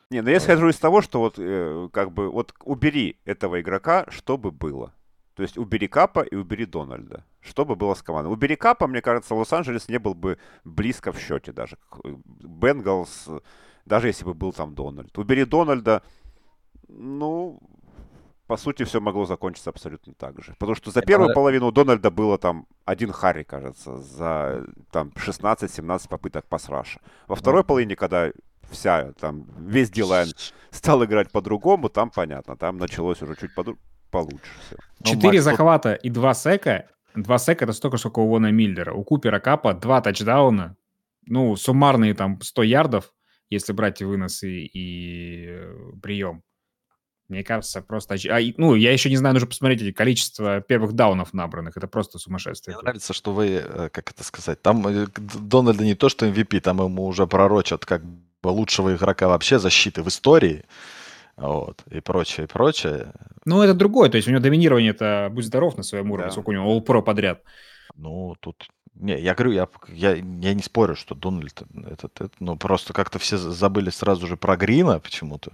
Не, ну я исхожу из того, что вот э, как бы вот убери этого игрока, что бы было. То есть убери Капа и убери Дональда. Что бы было с командой? Убери Капа, мне кажется, Лос-Анджелес не был бы близко в счете даже. Бенгалс, э, даже если бы был там Дональд. Убери Дональда, ну, по сути, все могло закончиться абсолютно так же. Потому что за первую половину у Дональда было там один Харри, кажется, за там 16-17 попыток пасраша. Во второй половине, когда вся, там, весь Дилайн стал играть по-другому, там понятно, там началось уже чуть поду- получше все. Ну, Четыре тут- захвата и два сека. Два сека – это столько, сколько у Вона Миллера. У Купера Капа два тачдауна. Ну, суммарные там 100 ярдов, если брать и выносы, и э, прием. Мне кажется, просто... А, ну, я еще не знаю, нужно посмотреть количество первых даунов набранных. Это просто сумасшествие. Мне нравится, что вы, э, как это сказать, там э, Дональда не то, что MVP, там ему уже пророчат как бы лучшего игрока вообще защиты в истории, вот, и прочее, и прочее. Ну, это другое. То есть у него доминирование это будь здоров на своем уровне, Да. сколько у него All-Pro подряд. Ну, тут... Не, я говорю, я, я, я не спорю, что Дональд этот, этот, ну, просто как-то все за- забыли сразу же про Грина почему-то,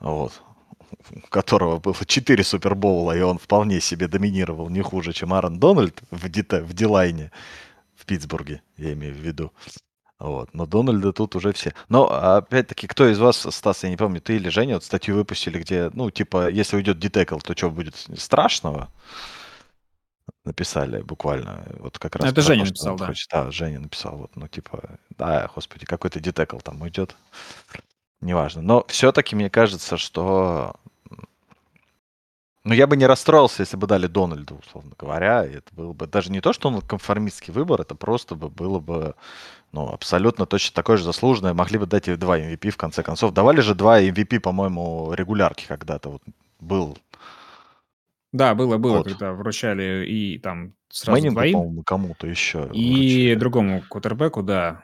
вот, у которого было 4 Супербоула, и он вполне себе доминировал не хуже, чем Аарон Дональд в, Дите, в Дилайне, в Питтсбурге, я имею в виду. Вот. Но Дональда тут уже все. Но, опять-таки, кто из вас, Стас, я не помню, ты или Женя, вот статью выпустили, где, ну, типа, если уйдет Дитекл, то что будет страшного? Написали буквально. Вот как раз Это Женя то, написал, да. хочет. Да, Женя написал. Вот, ну, типа, да, господи, какой-то Дитекл там уйдет. Неважно. Но все-таки мне кажется, что ну, я бы не расстроился, если бы дали Дональду, условно говоря. И это было бы даже не то, что он конформистский выбор, это просто бы было бы ну, абсолютно точно такое же заслуженное. Могли бы дать и два MVP в конце концов. Давали же два MVP, по-моему, регулярки когда-то. Вот был Да, было, было, Вот. когда вручали и там сразу Мэннингу, двоим, по-моему, кому-то еще. и вручили. другому кутербеку, да.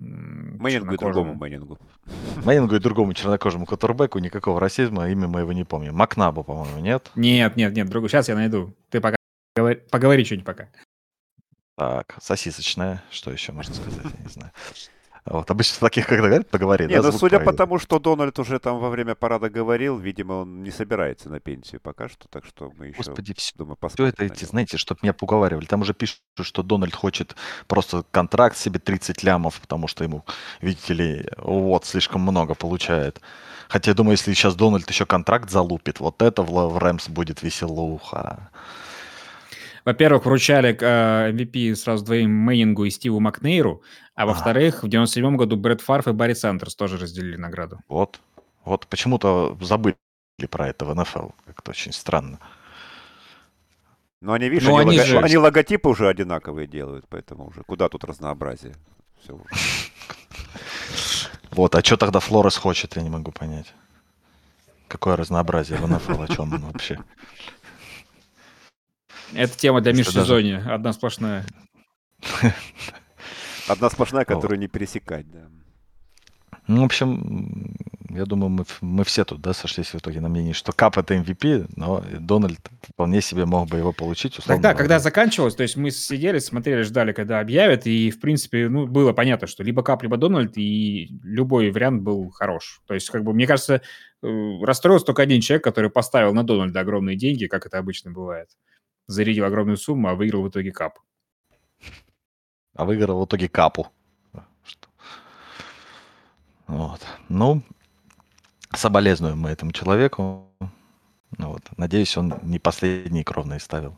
М, Мэннингу и другому Мэннингу. Мэннингу и другому чернокожему кутербеку никакого расизма, имя моего не помню. Макнабу, по-моему, нет? Нет, нет, нет, другой. Сейчас я найду. Ты пока говори, поговори что-нибудь пока. Так, сосисочная, что еще можно сказать, я не знаю. Вот, обычно таких, когда говорят, поговори, Не, да, ну судя по тому, что Дональд уже там во время парада говорил, видимо, он не собирается на пенсию пока что, так что мы еще, Господи, все думаю, Все посмотрим это эти, знаете, чтобы меня уговаривали. Там уже пишут, что Дональд хочет просто контракт себе 30 лямов, потому что ему, видите ли, вот слишком много получает. Хотя я думаю, если сейчас Дональд еще контракт залупит, вот это в, в Рэмс будет веселуха. Во-первых, вручали э, MVP сразу двоим Мэннингу и Стиву Макнейру, а во-вторых, в 97 году Брэд Фарф и Барри Сандерс тоже разделили награду. Вот. Вот почему-то забыли про это в НФЛ. Как-то очень странно. Но они, видишь, Ну, они, они лого- же- они логотипы уже одинаковые делают, поэтому уже куда тут разнообразие? Все уже. Вот, а что тогда Флорес хочет, я не могу понять. Какое разнообразие в НФЛ, о чем он вообще? Это тема для межсезонья, даже... одна сплошная. Одна сплошная, которую не пересекать, да. Ну, в общем, я думаю, мы, мы все тут, да, сошлись в итоге на мнении, что Кап это MVP, но Дональд вполне себе мог бы его получить. Условно Тогда, когда заканчивалось, то есть мы сидели, смотрели, ждали, когда объявят, и, в принципе, ну, было понятно, что либо Кап, либо Дональд, и любой вариант был хорош. То есть, как бы, мне кажется, э, расстроился только один человек, который поставил на Дональда огромные деньги, как это обычно бывает. Зарядил огромную сумму, а выиграл в итоге Кап. А выиграл в итоге Капу. Вот. Ну, соболезнуем мы этому человеку. Ну, вот. Надеюсь, он не последние кровные ставил.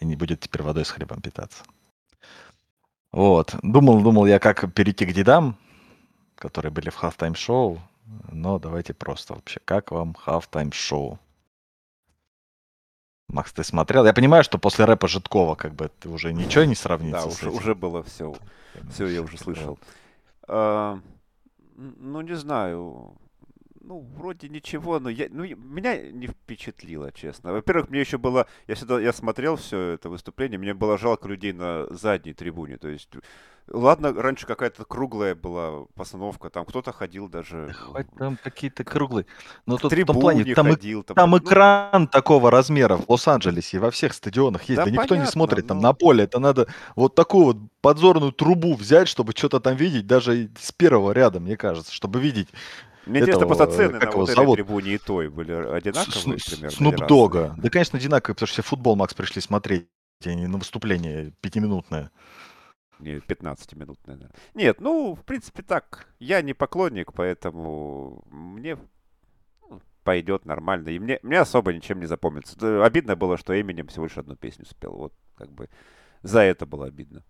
И не будет теперь водой с хлебом питаться. Вот. Думал, думал я, как перейти к дедам, которые были в halftime шоу. Но давайте просто вообще. Как вам halftime шоу? Макс, ты смотрел? Я понимаю, что после рэпа Житкова как бы ты уже ничего не сравнится. Да, уже, уже было все. Все я уже слышал. А, ну, не знаю. Ну, вроде ничего, но я, ну, меня не впечатлило, честно. Во-первых, мне еще было, я всегда, я смотрел все это выступление, мне было жалко людей на задней трибуне, то есть Ладно, раньше какая-то круглая была постановка, там кто-то ходил даже... Хоть там какие-то круглые. Но тут в том плане, там, ходил, там, там ну... экран такого размера в Лос-Анджелесе и во всех стадионах есть. Да, да никто понятно, не смотрит там но... на поле. Это надо вот такую вот подзорную трубу взять, чтобы что-то там видеть, даже с первого ряда, мне кажется, чтобы видеть мне интересно, просто цены на вот этой трибуне и той были одинаковые с, примерно? Снуп Дога. Да, конечно, одинаковые, потому что все футбол, Макс, пришли смотреть, а не на выступление пятиминутное. Не, 15 минут, наверное. Нет, ну, в принципе, так. Я не поклонник, поэтому мне ну, пойдет нормально. И мне, мне особо ничем не запомнится. Обидно было, что Эминем всего лишь одну песню спел. Вот, как бы, за это было обидно.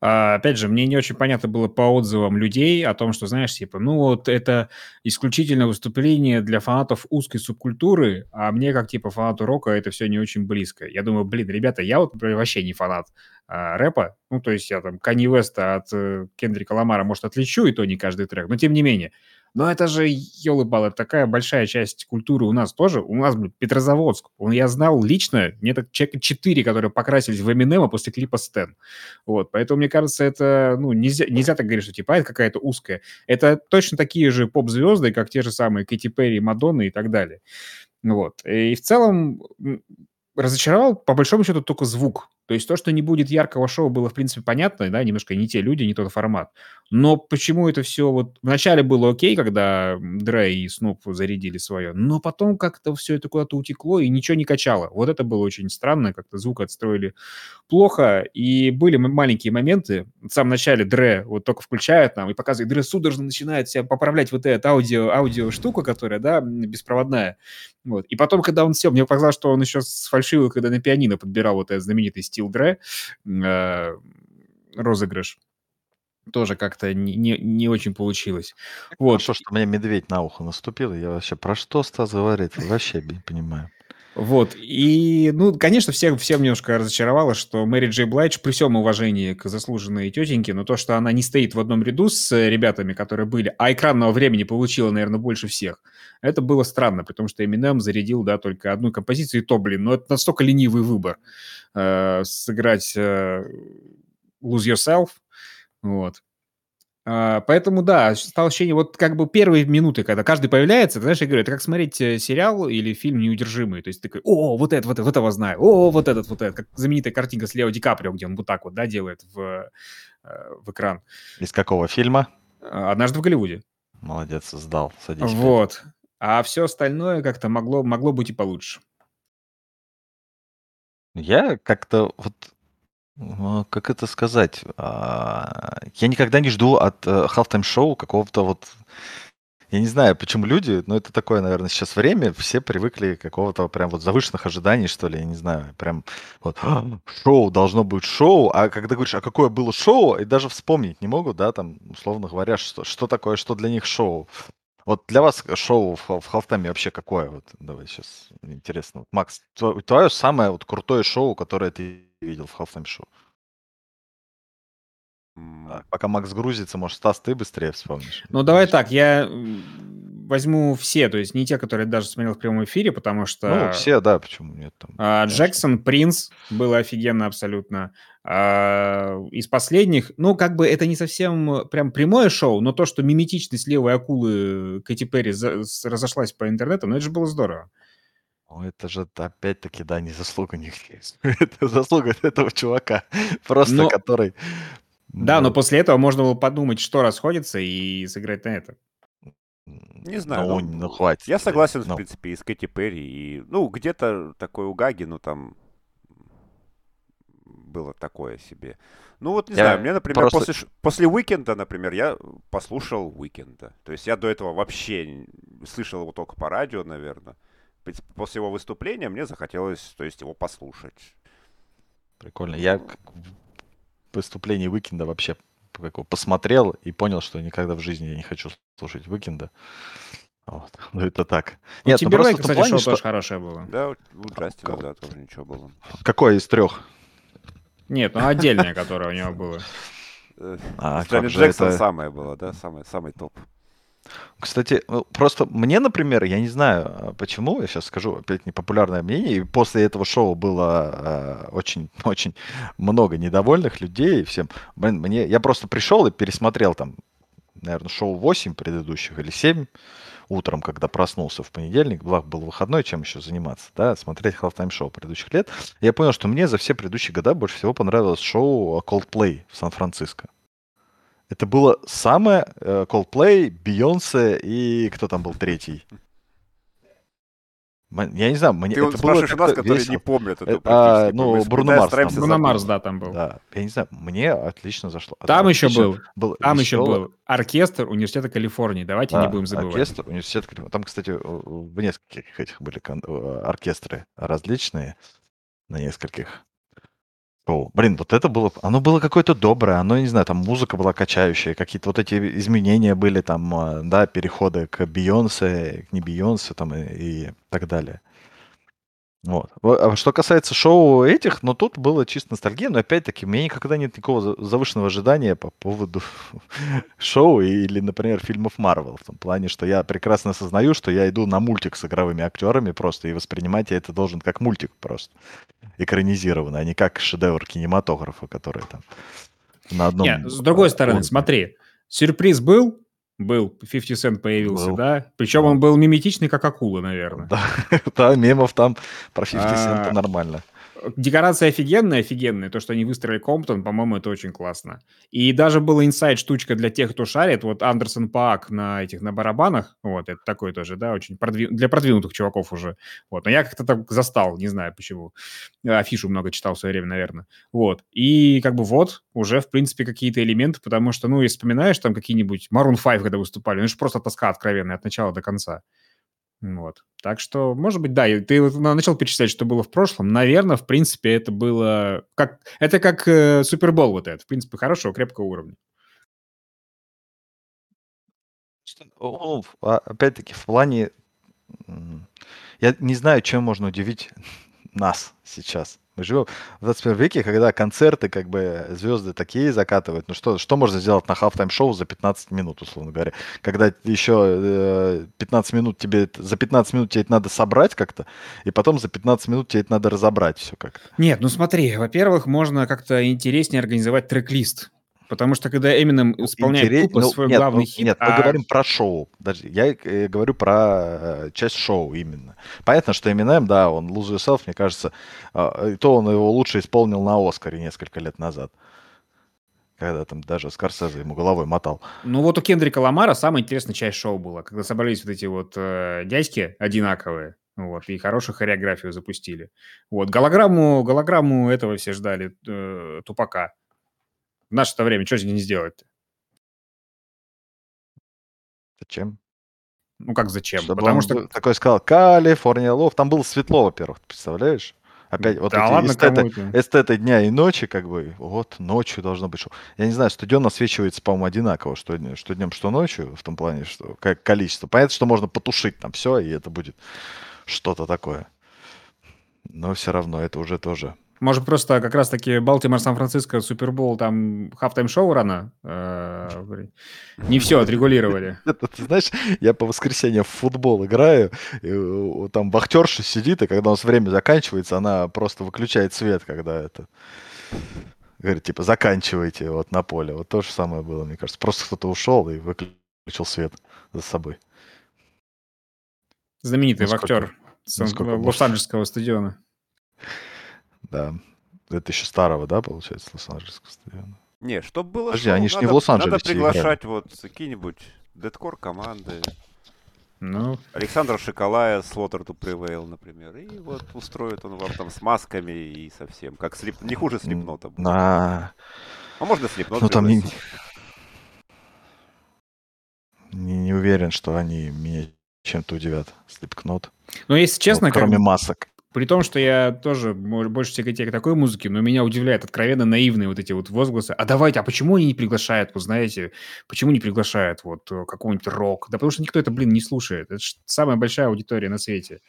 А, опять же, мне не очень понятно было по отзывам людей о том, что, знаешь, типа, ну вот это исключительно выступление для фанатов узкой субкультуры, а мне, как типа фанату рока, это все не очень близко. Я думаю, блин, ребята, я вот, например, вообще не фанат а, рэпа, ну, то есть я там Канни Веста от э, Кендрика Ламара, может, отличу, и то не каждый трек, но тем не менее. Но это же, елы-балы, такая большая часть культуры у нас тоже. У нас, блин, Петрозаводск. Я знал лично, мне так человека четыре, которые покрасились в Эминема после клипа Стэн. Вот, поэтому, мне кажется, это, ну, нельзя, нельзя так говорить, что типа, а, это какая-то узкая. Это точно такие же поп-звезды, как те же самые Кэти Перри, Мадонна и так далее. Вот. И в целом разочаровал, по большому счету, только звук. То есть то, что не будет яркого шоу, было, в принципе, понятно, да, немножко не те люди, не тот формат. Но почему это все вот... Вначале было окей, когда Дре и Снуп зарядили свое, но потом как-то все это куда-то утекло и ничего не качало. Вот это было очень странно, как-то звук отстроили плохо, и были маленькие моменты. В самом начале Дре вот только включает нам и показывает, Дре судорожно начинает себя поправлять вот эту аудио, аудио штуку, которая, да, беспроводная. Вот. И потом, когда он сел, мне показалось, что он еще сфальшивил, когда на пианино подбирал вот этот знаменитый Dre э, розыгрыш. Тоже как-то не, не, не очень получилось. Вот. Хорошо, что мне медведь на ухо наступил. Я вообще про что Стас говорит? Вообще не понимаю. Вот. И, ну, конечно, всех, всем немножко разочаровало, что Мэри Джей Блайдж, при всем уважении к заслуженной тетеньке, но то, что она не стоит в одном ряду с ребятами, которые были, а экранного времени получила, наверное, больше всех, это было странно, потому что Eminem зарядил, да, только одну композицию, и то, блин, ну, это настолько ленивый выбор э, сыграть э, Lose Yourself, вот. А, поэтому, да, стало ощущение, вот как бы первые минуты, когда каждый появляется, ты знаешь, я говорю, это как смотреть э, сериал или фильм «Неудержимый». То есть ты такой, о, вот это, вот это, вот этого знаю, о, вот этот, вот этот. Как знаменитая картинка с Лео Ди Каприо, где он вот так вот, да, делает в, э, в экран. Из какого фильма? А, «Однажды в Голливуде». Молодец, сдал, садись. Вот. А все остальное как-то могло, могло быть и получше. Я как-то вот как это сказать? А, я никогда не жду от э, halftime шоу какого-то вот... Я не знаю, почему люди, но это такое, наверное, сейчас время, все привыкли какого-то прям вот завышенных ожиданий, что ли, я не знаю, прям вот «А, шоу должно быть шоу, а когда говоришь, а какое было шоу, и даже вспомнить не могут, да, там, условно говоря, что, что такое, что для них шоу. Вот для вас шоу в, в халфтайме вообще какое? Вот давай сейчас интересно. Вот, Макс, твое самое вот крутое шоу, которое ты видел в халфтайм шоу? А, пока Макс грузится, может, Стас, ты быстрее вспомнишь? Ну, давай так, я возьму все, то есть не те, которые даже смотрел в прямом эфире, потому что... Ну, все, да, почему нет? Там, а, Джексон, Принц было офигенно абсолютно. А, из последних, ну, как бы это не совсем прям прямое шоу, но то, что миметичность левой акулы Кэти Перри за, разошлась по интернету, ну, это же было здорово. Ну, это же опять-таки, да, не заслуга них. это заслуга этого чувака, просто но... который... Да, но после этого можно было подумать, что расходится, и сыграть на это. Не знаю. Ну, ну, ну хватит. Я согласен, ну. в принципе, и с Кэти Перри. И, ну, где-то такой у Гаги, ну, там было такое себе. Ну, вот не я знаю, мне, например, просто... после, после Уикенда, например, я послушал Уикенда. То есть я до этого вообще слышал его только по радио, наверное после его выступления мне захотелось, то есть, его послушать. Прикольно. Я в выступлении Уикенда вообще посмотрел и понял, что никогда в жизни я не хочу слушать Уикенда. Вот. Ну, это так. Ну, Нет, ну, просто кстати, плане, шоу что... тоже хорошее было. Да, у Джастина, да, тоже ничего было. Какое из трех? Нет, ну отдельное, которое у него было. А, Джексон это... самое было, да, самый, самый топ. Кстати, ну, просто мне, например, я не знаю, а, почему, я сейчас скажу опять непопулярное мнение, и после этого шоу было очень-очень э, много недовольных людей всем. Блин, мне, я просто пришел и пересмотрел там, наверное, шоу 8 предыдущих или 7 утром, когда проснулся в понедельник, благо был выходной, чем еще заниматься, да, смотреть Halftime шоу предыдущих лет, я понял, что мне за все предыдущие года больше всего понравилось шоу Coldplay в Сан-Франциско. Это было самое э, Coldplay, Бейонсе и кто там был третий? Я не знаю, мне Ты это спрашиваешь было у нас, которые весело. не помнят это. А, ну, Бруно Марс. Там, Бруно Марс, да, там был. Да, я не знаю, мне отлично зашло. Там еще был, был там еще был оркестр Университета Калифорнии, давайте да, не будем забывать. оркестр Университета Калифорнии. Там, кстати, в нескольких этих были э, оркестры различные, на нескольких. О, блин, вот это было, оно было какое-то доброе, оно, не знаю, там музыка была качающая, какие-то вот эти изменения были там, а, да, переходы к Бейонсе, к не Бейонсе там и, и так далее. Вот. А что касается шоу этих, ну тут было чисто ностальгия, но опять-таки у меня никогда нет никакого завышенного ожидания по поводу шоу или, например, фильмов Марвел. В том плане, что я прекрасно осознаю, что я иду на мультик с игровыми актерами просто, и воспринимать я это должен как мультик просто, экранизированный, а не как шедевр кинематографа, который там на одном... Нет, с другой стороны, смотри, сюрприз был, был, 50 Cent появился, был. да? Причем он был миметичный, как акула, наверное. Да, да мемов там про 50 Cent а, нормально. Декорация офигенная, офигенная. То, что они выстроили Комптон, по-моему, это очень классно. И даже была инсайд-штучка для тех, кто шарит. Вот Андерсон Паак на этих, на барабанах. Вот, это такой тоже, да, очень продвин... для продвинутых чуваков уже. Вот, но я как-то так застал, не знаю почему. Афишу много читал в свое время, наверное. Вот. И как бы вот, уже, в принципе, какие-то элементы, потому что, ну, если вспоминаешь там какие-нибудь Maroon 5, когда выступали, ну, это же просто тоска откровенная от начала до конца. Вот. Так что, может быть, да, ты начал перечислять, что было в прошлом. Наверное, в принципе, это было... Как... Это как э, Супербол вот этот. В принципе, хорошего, крепкого уровня. А, опять-таки, в плане... Я не знаю, чем можно удивить нас сейчас. Мы живем в 21 веке, когда концерты, как бы, звезды такие закатывают. Ну что, что можно сделать на halftime шоу за 15 минут, условно говоря? Когда еще э, 15 минут тебе, за 15 минут тебе это надо собрать как-то, и потом за 15 минут тебе это надо разобрать все как-то. Нет, ну смотри, во-первых, можно как-то интереснее организовать трек-лист. Потому что когда Eminem ну, исполняет Интерес... тупо ну, свой нет, главный ну, хит... Нет, а... мы говорим про шоу. Даже я э, говорю про э, часть шоу именно. Понятно, что Eminem, да, он Lose Yourself, мне кажется, э, то он его лучше исполнил на Оскаре несколько лет назад. Когда там даже Скорсезе ему головой мотал. Ну вот у Кендрика Ламара самая интересная часть шоу была, когда собрались вот эти вот э, дядьки одинаковые, вот, и хорошую хореографию запустили. Вот, голограмму, голограмму этого все ждали, э, Тупака. В наше-то время что с ней сделать-то? Зачем? Ну как зачем? Чтобы Потому что... такой сказал, Калифорния Лов. Там было светло, во-первых, представляешь? Опять вот да эти ладно, эстеты, эстеты дня и ночи, как бы, вот ночью должно быть. Я не знаю, стадион освечивается, по-моему, одинаково, что, что днем, что ночью, в том плане, что как количество. Понятно, что можно потушить там все, и это будет что-то такое. Но все равно это уже тоже Может, просто как раз-таки Балтимор, Сан-Франциско, Супербол, там хафтайм шоу рано? Э, не все отрегулировали. Ты знаешь, я по воскресеньям в футбол играю, и там вахтерша сидит, и когда у нас время заканчивается, она просто выключает свет, когда это... Говорит, типа, заканчивайте вот на поле. Вот то же самое было, мне кажется. Просто кто-то ушел и выключил свет за собой. Знаменитый вахтер Лос-Анджелесского стадиона. Да. Это еще старого, да, получается, Лос-Анджелесского стадиона? Не, чтобы было Подожди, шоу, они же не в Лос-Анджелесе Надо приглашать играли. вот какие-нибудь дедкор команды. Ну... Александра Шиколая, Slaughter to Prevail, например. И вот устроит он вам там с масками и совсем. Как слип... Не хуже слепнота будет. А, можно слепнот Ну там не... не... Не уверен, что они меня чем-то удивят. Слепкнот. Ну, если честно, ну, кроме как... масок. При том, что я тоже больше тяготею к такой музыке, но меня удивляет откровенно наивные вот эти вот возгласы. А давайте, а почему они не приглашают, вы знаете, почему не приглашают вот э, какого-нибудь рок? Да потому что никто это, блин, не слушает. Это самая большая аудитория на свете,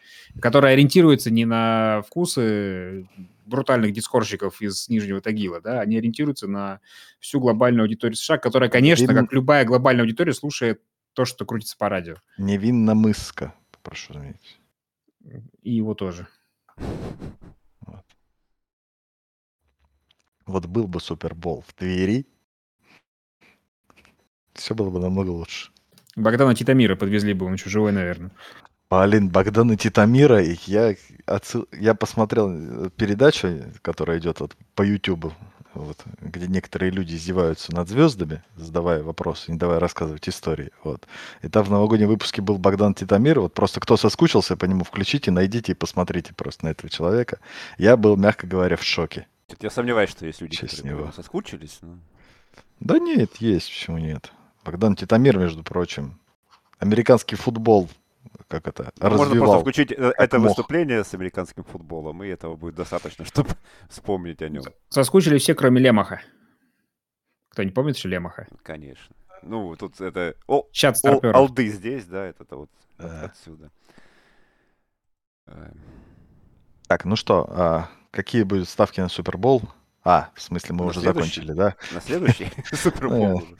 которая ориентируется не на вкусы брутальных дискорщиков из Нижнего Тагила, да, они ориентируются на всю глобальную аудиторию США, которая, конечно, как любая глобальная аудитория, слушает то, что крутится по радио. Невинно мыска, прошу заметить. И его тоже. Вот. вот был бы Супербол в Твери, все было бы намного лучше. Богдана Титамира подвезли бы, он живой, наверное. Блин, Богдана Титамира, я, отсыл... я посмотрел э, передачу, которая идет вот по YouTube, вот, где некоторые люди издеваются над звездами, задавая вопросы, не давая рассказывать истории. Вот. И там в новогоднем выпуске был Богдан Титамир. Вот просто кто соскучился по нему, включите, найдите и посмотрите просто на этого человека. Я был, мягко говоря, в шоке. Я сомневаюсь, что есть люди, Честь которые него. соскучились. Но... Да нет, есть, почему нет. Богдан Титамир, между прочим, американский футбол как это, развивал. Можно просто включить э, это мог. выступление с американским футболом, и этого будет достаточно, чтобы вспомнить о нем. Соскучили все, кроме Лемаха. Кто не помнит еще Лемаха? Конечно. Ну, тут это... О, Чат о, алды здесь, да, это вот да. отсюда. Эм. Так, ну что, а, какие будут ставки на Супербол? А, в смысле, мы на уже закончили, да? На следующий Супербол уже.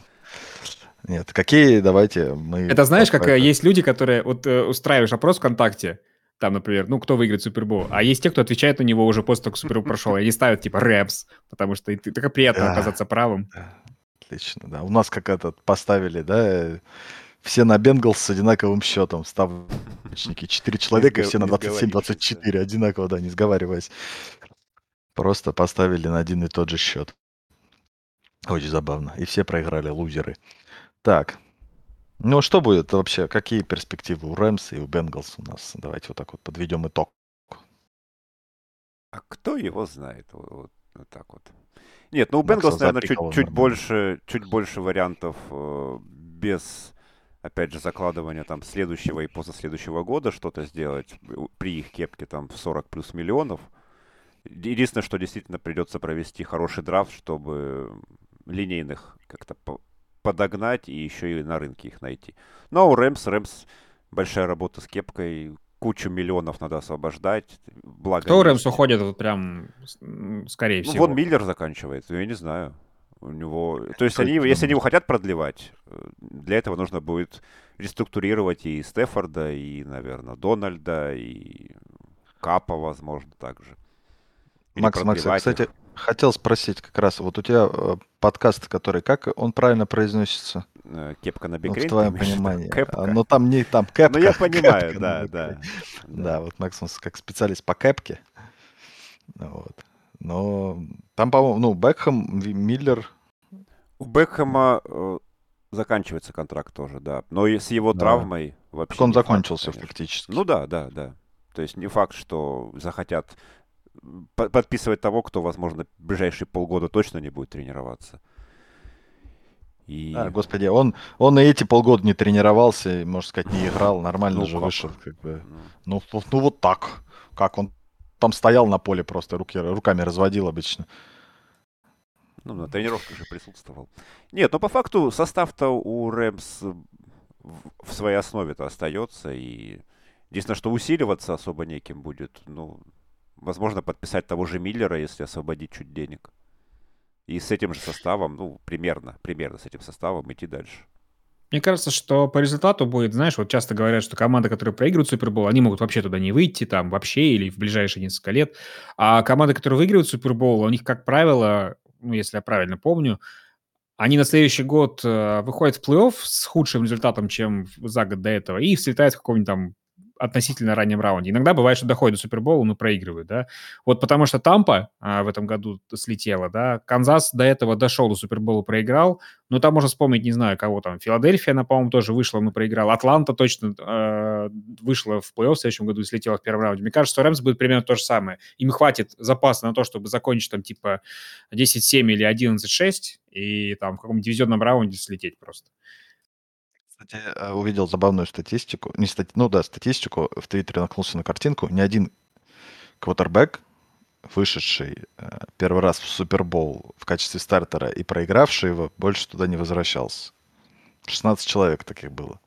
Нет, какие, давайте мы... Это знаешь, как это... есть люди, которые... Вот э, устраиваешь опрос ВКонтакте, там, например, ну, кто выиграет Супербол, а есть те, кто отвечает на него уже после того, как Супербол прошел, и они ставят, типа, рэпс, потому что ты, так приятно оказаться правым. Отлично, да. У нас как этот поставили, да, все на Бенгалс с одинаковым счетом, ставочники. Четыре человека, все на 27-24, одинаково, да, не сговариваясь. Просто поставили на один и тот же счет. Очень забавно. И все проиграли, лузеры. Так. Ну, что будет вообще? Какие перспективы у Рэмс и у Бенгалс у нас? Давайте вот так вот подведем итог. А кто его знает? Вот, вот так вот. Нет, ну у Бенгалс, наверное, чуть, чуть, больше, чуть больше вариантов э, без, опять же, закладывания там следующего и следующего года что-то сделать при их кепке там в 40 плюс миллионов. Единственное, что действительно придется провести хороший драфт, чтобы линейных как-то подогнать и еще и на рынке их найти. Но а у Рэмс, Рэмс большая работа с кепкой, кучу миллионов надо освобождать. Благо, Кто у Рэмс уходит вот прям, скорее ну, всего? Вон Миллер заканчивает, я не знаю. У него... То есть, они, если они его хотят продлевать, э, для этого нужно будет реструктурировать и Стефорда, и, наверное, Дональда, и Капа, возможно, также. Или Макс, Макс, кстати, их. Хотел спросить как раз, вот у тебя э, подкаст, который, как он правильно произносится? Э, кепка на бикрейн? Ну, в твоем понимании. Кэпка. А, но там не там кэпка. Ну, я понимаю, да, да. Да, вот Макс, он как специалист по кэпке. Вот. Но там, по-моему, ну, Бекхэм, Миллер... У Бекхэма э, заканчивается контракт тоже, да. Но и с его да. травмой вообще... Так он закончился факт, фактически. Ну да, да, да. То есть не факт, что захотят подписывать того, кто, возможно, в ближайшие полгода точно не будет тренироваться. И... А, господи, он, он и эти полгода не тренировался, можно сказать, не играл, нормально ну, же как? вышел. Как бы. ну. Ну, ну вот так. Как он там стоял на поле просто, руки, руками разводил обычно. Ну, на тренировках же присутствовал. Нет, но по факту состав-то у Рэмс в своей основе-то остается. И единственное, что усиливаться особо неким будет. Ну, возможно, подписать того же Миллера, если освободить чуть денег. И с этим же составом, ну, примерно, примерно с этим составом идти дальше. Мне кажется, что по результату будет, знаешь, вот часто говорят, что команды, которые проигрывают Супербол, они могут вообще туда не выйти, там, вообще, или в ближайшие несколько лет. А команды, которые выигрывают Супербол, у них, как правило, ну, если я правильно помню, они на следующий год э, выходят в плей-офф с худшим результатом, чем за год до этого, и слетают в каком-нибудь там относительно раннем раунде. Иногда бывает, что доходит до Супербола, но проигрывают, да. Вот потому что Тампа а, в этом году слетела, да. Канзас до этого дошел до Супербола, проиграл. Ну, там можно вспомнить, не знаю, кого там. Филадельфия, она, по-моему, тоже вышла, но проиграла. Атланта точно э, вышла в плей-офф в следующем году и слетела в первом раунде. Мне кажется, что Рэмс будет примерно то же самое. Им хватит запаса на то, чтобы закончить там типа 10-7 или 11-6 и там в каком-нибудь дивизионном раунде слететь просто кстати, э, увидел забавную статистику, не стати... ну да, статистику, в Твиттере наткнулся на картинку, ни один квотербек, вышедший э, первый раз в Супербол в качестве стартера и проигравший его, больше туда не возвращался. 16 человек таких было.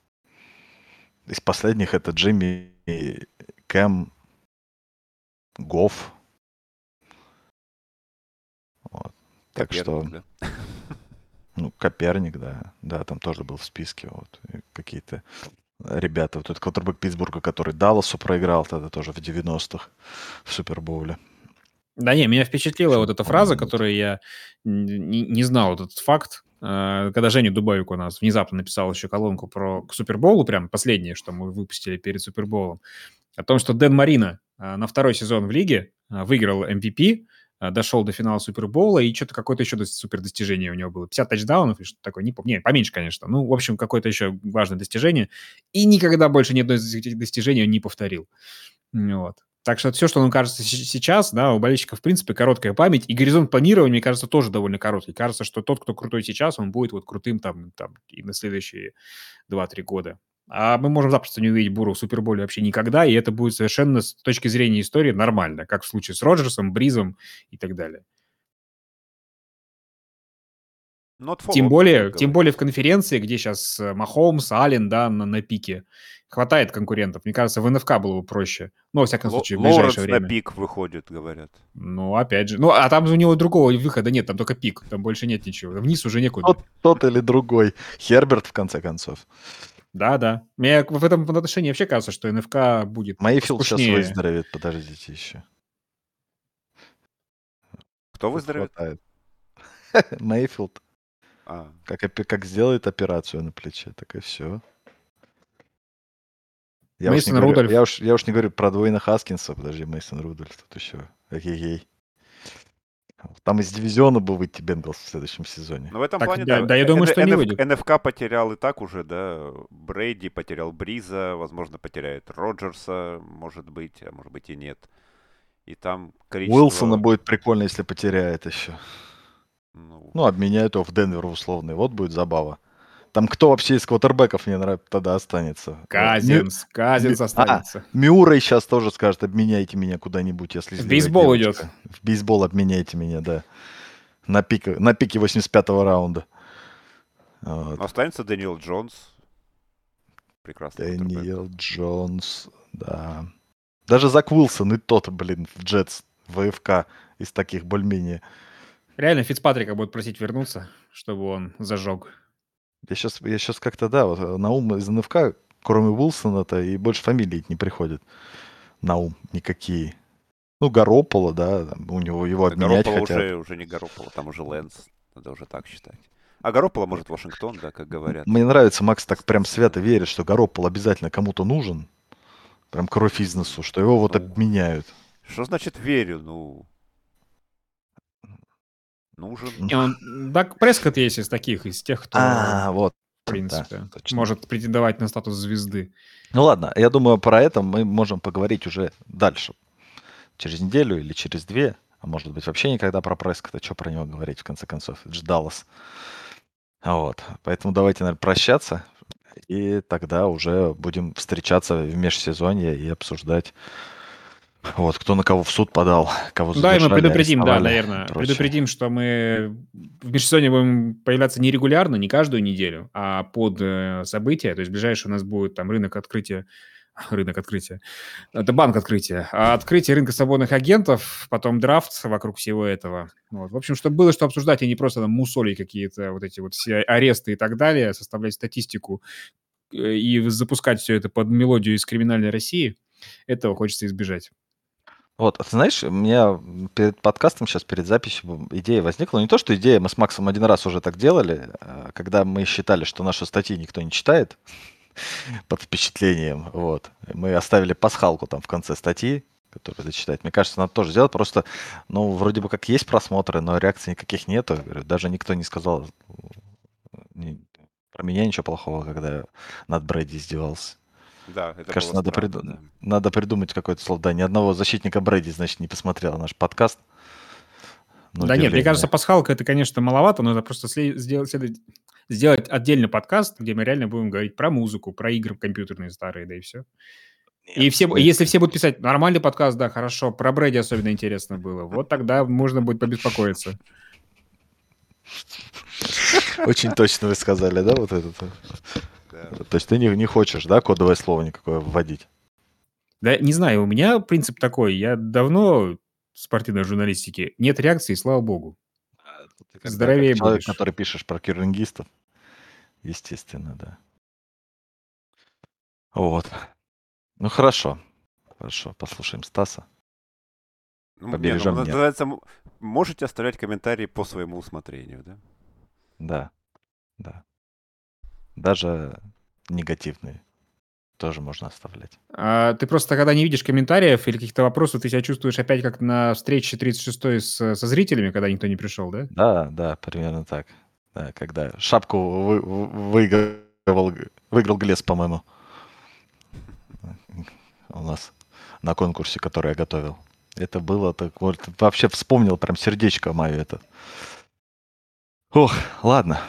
Из последних это Джимми, Кэм, Гофф. Вот. Так Коперник, что... Да? Ну, Коперник, да. Да, там тоже был в списке. Вот. Какие-то ребята. Вот этот квотербек Питтсбурга, который Далласу проиграл тогда тоже в 90-х в Супербоуле. Да не, меня впечатлила вот эта фраза, которую я не, не знал, вот этот факт, э, когда Женя Дубовик у нас внезапно написал еще колонку про к Суперболу, прям последнее, что мы выпустили перед Суперболом, о том, что Дэн Марина э, на второй сезон в лиге э, выиграл MVP, Э, дошел до финала Супербоула, и что-то какое-то еще супер достижение у него было. 50 тачдаунов или что-то такое. Не помню. Не, поменьше, конечно. Ну, в общем, какое-то еще важное достижение. И никогда больше ни одно из этих достижений он не повторил. Вот. Так что все, что нам кажется сейчас, да, у болельщиков, в принципе, короткая память, и горизонт планирования, мне кажется, тоже довольно короткий. Кажется, что тот, кто крутой сейчас, он будет вот крутым там, там и на следующие 2-3 года. А мы можем запросто не увидеть Буру в Суперболе вообще никогда, и это будет совершенно с точки зрения истории нормально, как в случае с Роджерсом, Бризом и так далее. Тем более, тем более в конференции, где сейчас э, Махомс, Аллен, да, на, на пике, хватает конкурентов. Мне кажется, в НФК было бы проще. Ну, во всяком случае, в ближайшее Лоренс время. на пик выходит, говорят. Ну, опять же. Ну, а там у него другого выхода нет, там только пик, там больше нет ничего. Вниз уже некуда. Тот, тот или другой. Херберт, в конце концов. Да, да. Мне в этом отношении вообще кажется, что НФК будет Майфилд сейчас выздоровеет, подождите еще. Кто выздоровеет? Мейфилд. А. Как, как сделает операцию на плече, так и все. Я уж, не говорю, я, уж, я уж не говорю про Дуэйна Хаскинса, подожди, Мейсон Рудольф тут еще. Эй-ей-ей. Там из дивизиона бы выйти Бенгалс в следующем сезоне. Ну, в этом так, плане, да. Да, я думаю, что не выйдет. НФК потерял и так уже, да. Брейди потерял Бриза, возможно, потеряет Роджерса, может быть, а может быть и нет. И там количество... Уилсона будет прикольно, если потеряет еще. Ну, ну обменяют его в Денвер условный. Вот будет забава. Там кто вообще из квотербеков мне нравится, тогда останется? Казинс. Мю... Казинс останется. А, Мюррей сейчас тоже скажет, обменяйте меня куда-нибудь, если... В бейсбол девочка. идет. В бейсбол обменяйте меня, да. На пике, на пике 85-го раунда. Вот. Останется Дэниел Джонс. Прекрасно. Дэниел Джонс, да. Даже Зак Уилсон и тот, блин, в Джетс, в АФК из таких более-менее. Реально Фицпатрика будет просить вернуться, чтобы он зажег. Я сейчас, я сейчас как-то, да, вот э, на ум из НФК, кроме Уилсона-то, и больше фамилий не приходит на ум никакие. Ну, Garoppolo, да, у него его обменять Garoppolo хотят. уже, уже не Garoppolo, там уже Лэнс, надо уже так считать. А Garoppolo может Вашингтон, да, как говорят. Мне нравится, Макс так прям свято верит, что Garoppolo обязательно кому-то нужен, прям кровь из носу, что его вот ну, обменяют. Что значит верю? Ну, нужен. И он, Дак Прескотт есть из таких, из тех, кто... А, вот. В принципе, да, может претендовать на статус звезды. Ну ладно, я думаю, про это мы можем поговорить уже дальше. Через неделю или через две, а может быть вообще никогда про Прескотта, что про него говорить в конце концов, это же Даллас. Вот, поэтому давайте, наверное, прощаться, и тогда уже будем встречаться в межсезонье и обсуждать вот, кто на кого в суд подал, кого Да, и мы предупредим, да, наверное. Прочее. Предупредим, что мы в межсезонье будем появляться не регулярно, не каждую неделю, а под э, события. То есть ближайший у нас будет там рынок открытия рынок открытия. Это банк открытия. А открытие рынка свободных агентов, потом драфт вокруг всего этого. Вот. В общем, чтобы было что обсуждать, а не просто там мусоли какие-то, вот эти вот все аресты и так далее, составлять статистику э, и запускать все это под мелодию из криминальной России, этого хочется избежать. Вот, ты знаешь, у меня перед подкастом сейчас, перед записью идея возникла. Не то, что идея, мы с Максом один раз уже так делали, а когда мы считали, что наши статьи никто не читает под впечатлением. Вот. Мы оставили пасхалку там в конце статьи, которую зачитать. Мне кажется, надо тоже сделать. Просто, ну, вроде бы как есть просмотры, но реакций никаких нету. Даже никто не сказал про меня ничего плохого, когда над Брэди издевался. Да, это Кажется, надо, приду... надо придумать какое-то слово. Да, ни одного защитника Брэди, значит, не посмотрел наш подкаст. Ну, да нет, мне кажется, пасхалка это, конечно, маловато, но это просто сделать, сделать отдельный подкаст, где мы реально будем говорить про музыку, про игры компьютерные старые, да и все. Нет, и все, нет. если все будут писать нормальный подкаст, да, хорошо, про Брэди особенно интересно было, вот тогда можно будет побеспокоиться. Очень точно вы сказали, да, вот это? То есть ты не, не хочешь, да, кодовое слово никакое вводить? Да, не знаю, у меня принцип такой. Я давно в спортивной журналистике. Нет реакции, слава богу. А, Здоровее человек, будешь. который пишешь про кирингистов. Естественно, да. Вот. Ну, хорошо. Хорошо, послушаем Стаса. Ну, Побережем не, ну, называется, можете оставлять комментарии по своему усмотрению, да? Да, да. Даже негативные тоже можно оставлять. А ты просто, когда не видишь комментариев или каких-то вопросов, ты себя чувствуешь опять как на встрече 36-й с, со зрителями, когда никто не пришел, да? Да, да, примерно так. Да, когда шапку вы, выиграл, выиграл Глес, по-моему, у нас на конкурсе, который я готовил. Это было так вот, вообще вспомнил прям сердечко мое это. Ох, ладно,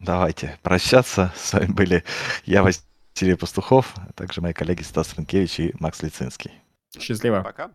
давайте прощаться. С вами были я, Василий Пастухов, а также мои коллеги Стас Франкевич и Макс Лицинский. Счастливо. Пока.